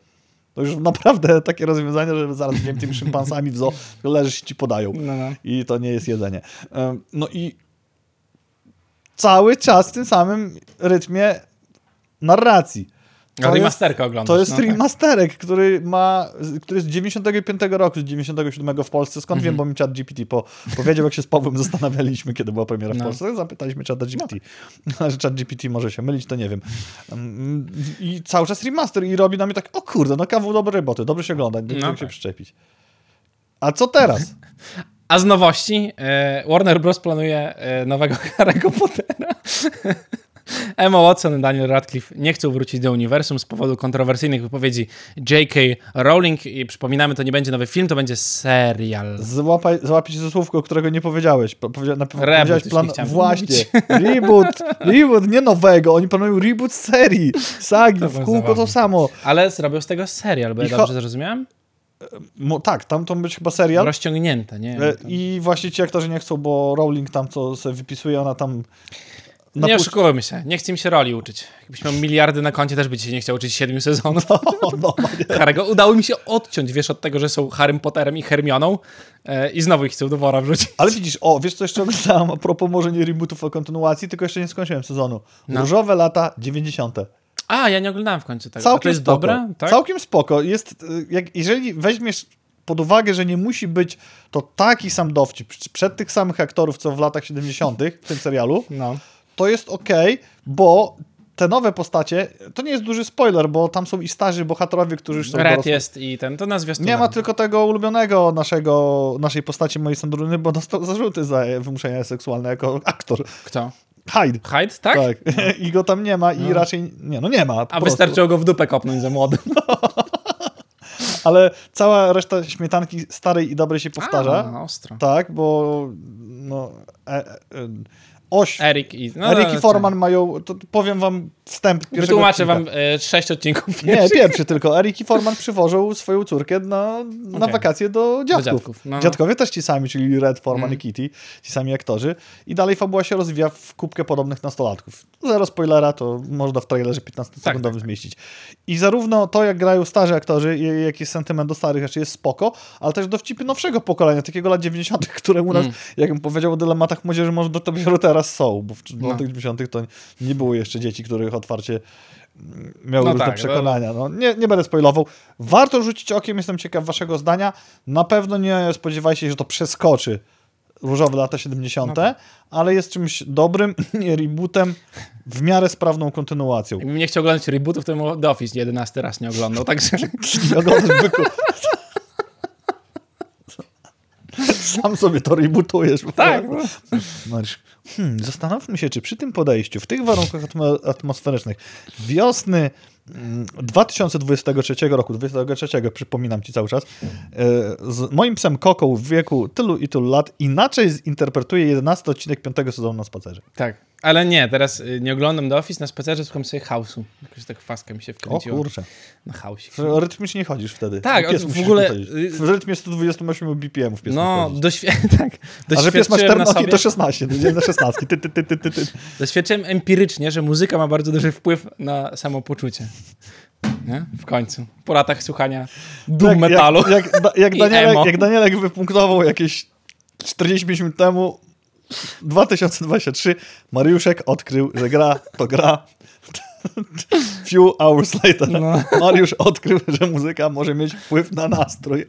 To już naprawdę takie rozwiązanie, że zaraz, wiem, tymi szympansami w zoo leżysz ci podają. No, no. I to nie jest jedzenie. No i cały czas w tym samym rytmie narracji. A remasterkę oglądasz, To jest no tak. remasterek, który ma, który jest z 95 roku, z 97 w Polsce. Skąd Mhm. wiem, bo mi chat GPT po, powiedział, jak się z Pawłem zastanawialiśmy, kiedy była premiera w No. Polsce. Zapytaliśmy czata GPT. Ale że chat GPT może się mylić, to nie wiem. Um, I cały czas remaster i robi na mnie tak, o kurde, no kawał dobrej roboty, dobrze się ogląda, do No czego się tak. przyczepić. A co teraz? A z nowości, e, Warner Bros. planuje e, nowego Harry'ego Pottera. Emma Watson i Daniel Radcliffe nie chcą wrócić do uniwersum z powodu kontrowersyjnych wypowiedzi J.K. Rowling i przypominamy, to nie będzie nowy film, to będzie serial. Złapaj, się za słówko, którego nie powiedziałeś. Po- Powiedzia, na, Reboot powiedziałeś plan. Właśnie. Reboot. Reboot, nie nowego. Oni planują reboot serii. Sagi, To w kółko to samo. Ale zrobił z tego serial, bo ja I dobrze zrozumiałem? Tak, tam to być chyba serial. Rozciągnięte, nie? E, I właśnie ci aktorzy nie chcą, bo Rowling tam co sobie wypisuje, ona tam... Nie napusz- oszukujmy się, nie chce mi się roli uczyć. Jakbyś miał miliardy na koncie, też by ci się nie chciał uczyć siedmiu sezonów. no, Harry'ego. Udało mi się odciąć, wiesz, od tego, że są Harrym Potterem i Hermioną e, i znowu ich chcą do wora wrzucić. Ale widzisz, o, wiesz co jeszcze oglądałem a propos może nie rebootów, a kontynuacji, tylko jeszcze nie skończyłem sezonu. No. Różowe lata 90. A, ja nie oglądałem w końcu tego. A Całkiem to jest spoko. dobre? Tak? Całkiem spoko. Jest, y, jak, jeżeli weźmiesz pod uwagę, że nie musi być to taki sam dowcip przed tych samych aktorów, co w latach 70. w tym serialu, No. to jest okej, bo te nowe postacie, to nie jest duży spoiler, bo tam są i starzy bohaterowie, którzy już są Red dorosły. jest i ten, to na zwiastunie. Nie ma tylko tego ulubionego naszego, naszej postaci, mojej Sandruny, bo dostał zarzuty za wymuszenia seksualne jako aktor. Kto? Hyde. Hyde, tak? Tak. I go tam nie ma i raczej, nie, no nie ma. A prostu. wystarczyło go w dupę kopnąć za młody. Ale cała reszta śmietanki starej i dobrej się powtarza. A, ostro. Tak, bo no, e, e, oś, Erik i... No, Erik i Forman mają, to powiem wam wstęp Wytłumaczę odcinka. wam e, sześć odcinków Nie, pierwszy tylko. Erik i Forman przywożą swoją córkę na, na Okej. wakacje do dziadków. dziadków, no, no. Dziadkowie też ci sami, czyli Red, Forman Mm. i Kitty, ci sami aktorzy. I dalej fabuła się rozwija w kubkę podobnych nastolatków. Zero spoilera, to można w trailerze 15-sekundowym Tak, tak. zmieścić. I zarówno to, jak grają starzy aktorzy i jaki jest sentyment do starych rzeczy jest spoko, ale też dowcipy nowszego pokolenia, takiego lat 90., które u nas, Mm. jak bym powiedział o dylematach młodzieży, może do dopiero teraz są, bo w No. latach 90. to nie było jeszcze dzieci, których otwarcie miały No różne tak, przekonania. No, nie, nie będę spoilował. Warto rzucić okiem, jestem ciekaw waszego zdania. Na pewno nie spodziewajcie się, że to przeskoczy różowe lata 70., No tak. ale jest czymś dobrym, nie rebootem, w miarę sprawną kontynuacją. Jakbym nie chciał oglądać rebootów, to bym The Office 11 raz nie oglądał, także... Nie oglądasz byku. Sam sobie to rebootujesz. tak, prostu. no. Mariusz, hmm, zastanówmy się, czy przy tym podejściu, w tych warunkach atmo- atmosferycznych, wiosny mm, 2023 roku, 2023, przypominam ci cały czas, e, z moim psem Koką w wieku tylu i tylu lat inaczej zinterpretuję 11 odcinek 5 sezonu na spacerze. tak. Ale nie, teraz y, nie oglądam The Office, na spacerze słucham sobie House'u. Jakoś tak faska mi się O wkręciła. kurczę. Na. W rytmicznie chodzisz wtedy. Tak, Pies w ogóle, chodzić. y- W rytmie 128 BPM w pies No, doświ- tak. A że pies ma Doświadczyłem na 14, sobie, to 16, to nie na 16. Ty, ty, ty, ty, ty, doświadczyłem empirycznie, że muzyka ma bardzo duży wpływ na samopoczucie. Nie? W końcu. Po latach słuchania doom metalu. Jak, jak, jak, Danielek, jak Danielek wypunktował jakieś 45 minut temu, 2023, Mariuszek odkrył, że gra to gra. Few hours later. No. Mariusz odkrył, że muzyka może mieć wpływ na nastrój.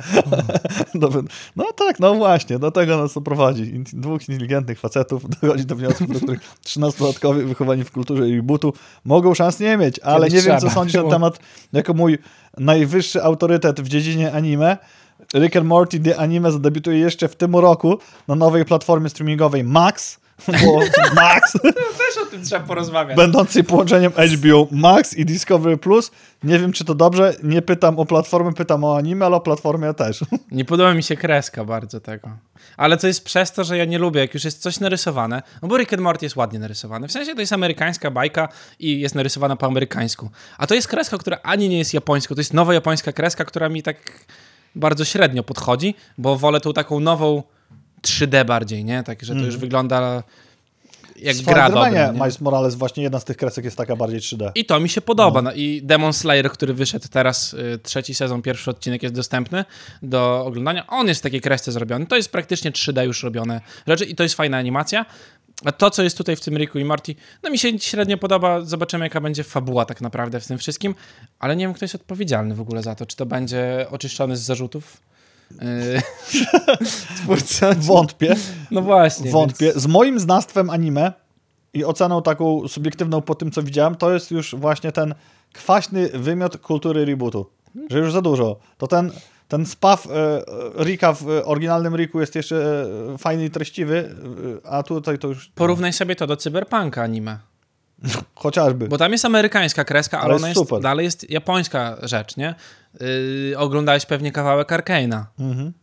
Dobra. No tak, no właśnie, do tego nas to prowadzi. Dwóch inteligentnych facetów dochodzi do wniosków, do których 13-latkowie wychowani w kulturze i butu mogą szans nie mieć, ale Kiedyś nie wiem, co sądzisz na temat, jako mój najwyższy autorytet w dziedzinie anime. Rick and Morty The Anime zadebiutuje jeszcze w tym roku na nowej platformie streamingowej Max, bo Max, Też o tym trzeba porozmawiać. będącej połączeniem HBO Max i Discovery Plus. Nie wiem, czy to dobrze, nie pytam o platformę, pytam o anime, ale o platformie też. Nie podoba mi się kreska bardzo tego. Ale to jest przez to, że ja nie lubię, jak już jest coś narysowane. No bo Rick and Morty jest ładnie narysowany. W sensie to jest amerykańska bajka i jest narysowana po amerykańsku. A to jest kreska, która ani nie jest japońska. To jest nowa japońska kreska, która mi tak bardzo średnio podchodzi, bo wolę tą taką nową 3D bardziej, nie? Tak, że to już wygląda jak gra Spider-Manie dobra. nie? Miles Morales właśnie jedna z tych kresek jest taka bardziej 3D. I to mi się podoba. No. I Demon Slayer, który wyszedł teraz, y, trzeci sezon, pierwszy odcinek jest dostępny do oglądania. On jest w takiej kresce zrobiony. To jest praktycznie 3D już robione rzeczy i to jest fajna animacja. A to, co jest tutaj w tym Riku i Morty, no mi się średnio podoba. Zobaczymy, jaka będzie fabuła tak naprawdę w tym wszystkim. Ale nie wiem, kto jest odpowiedzialny w ogóle za to. Czy to będzie oczyszczony z zarzutów? Twórca? Wątpię, No właśnie. wątpię. Więc... Z moim znawstwem anime i oceną taką subiektywną po tym, co widziałem, to jest już właśnie ten kwaśny wymiot kultury rebootu. Że już za dużo. To ten, ten spaw e, Rika w e, oryginalnym Riku jest jeszcze e, fajny i treściwy, e, a tutaj to już Porównaj sobie to do cyberpunka anime. chociażby. Bo tam jest amerykańska kreska, ale, Ale ona jest super. dalej jest japońska rzecz, nie? Yy, oglądałeś pewnie kawałek Arkane'a, Mhm.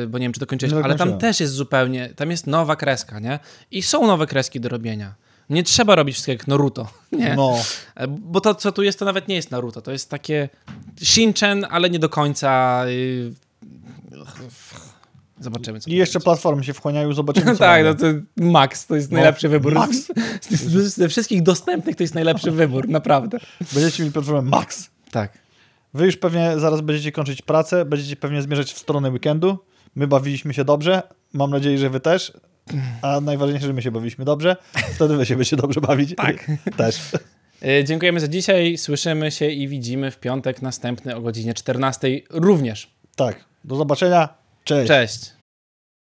yy, bo nie wiem, czy dokończyłeś, Nie ale tam też jest zupełnie, tam jest nowa kreska, nie? I są nowe kreski do robienia. Nie trzeba robić wszystkiego jak Naruto, nie? No. E, Bo to, co tu jest, to nawet nie jest Naruto, to jest takie Shinchan, ale nie do końca... Zobaczymy, co I jeszcze platformy się wchłaniają, zobaczymy co tak, no to Max to jest No, najlepszy wybór. Max. Ze wszystkich dostępnych to jest najlepszy wybór, naprawdę. Będziecie mieli platformę Max. Tak. Wy już pewnie zaraz będziecie kończyć pracę, będziecie pewnie zmierzać w stronę weekendu. My bawiliśmy się dobrze, mam nadzieję, że wy też. A najważniejsze, że my się bawiliśmy dobrze. Wtedy wy się będziecie dobrze bawić. Tak. Też. E, Dziękujemy za dzisiaj. Słyszymy się i widzimy w piątek następny o godzinie 14 również. Tak. Do zobaczenia. Cześć. Cześć.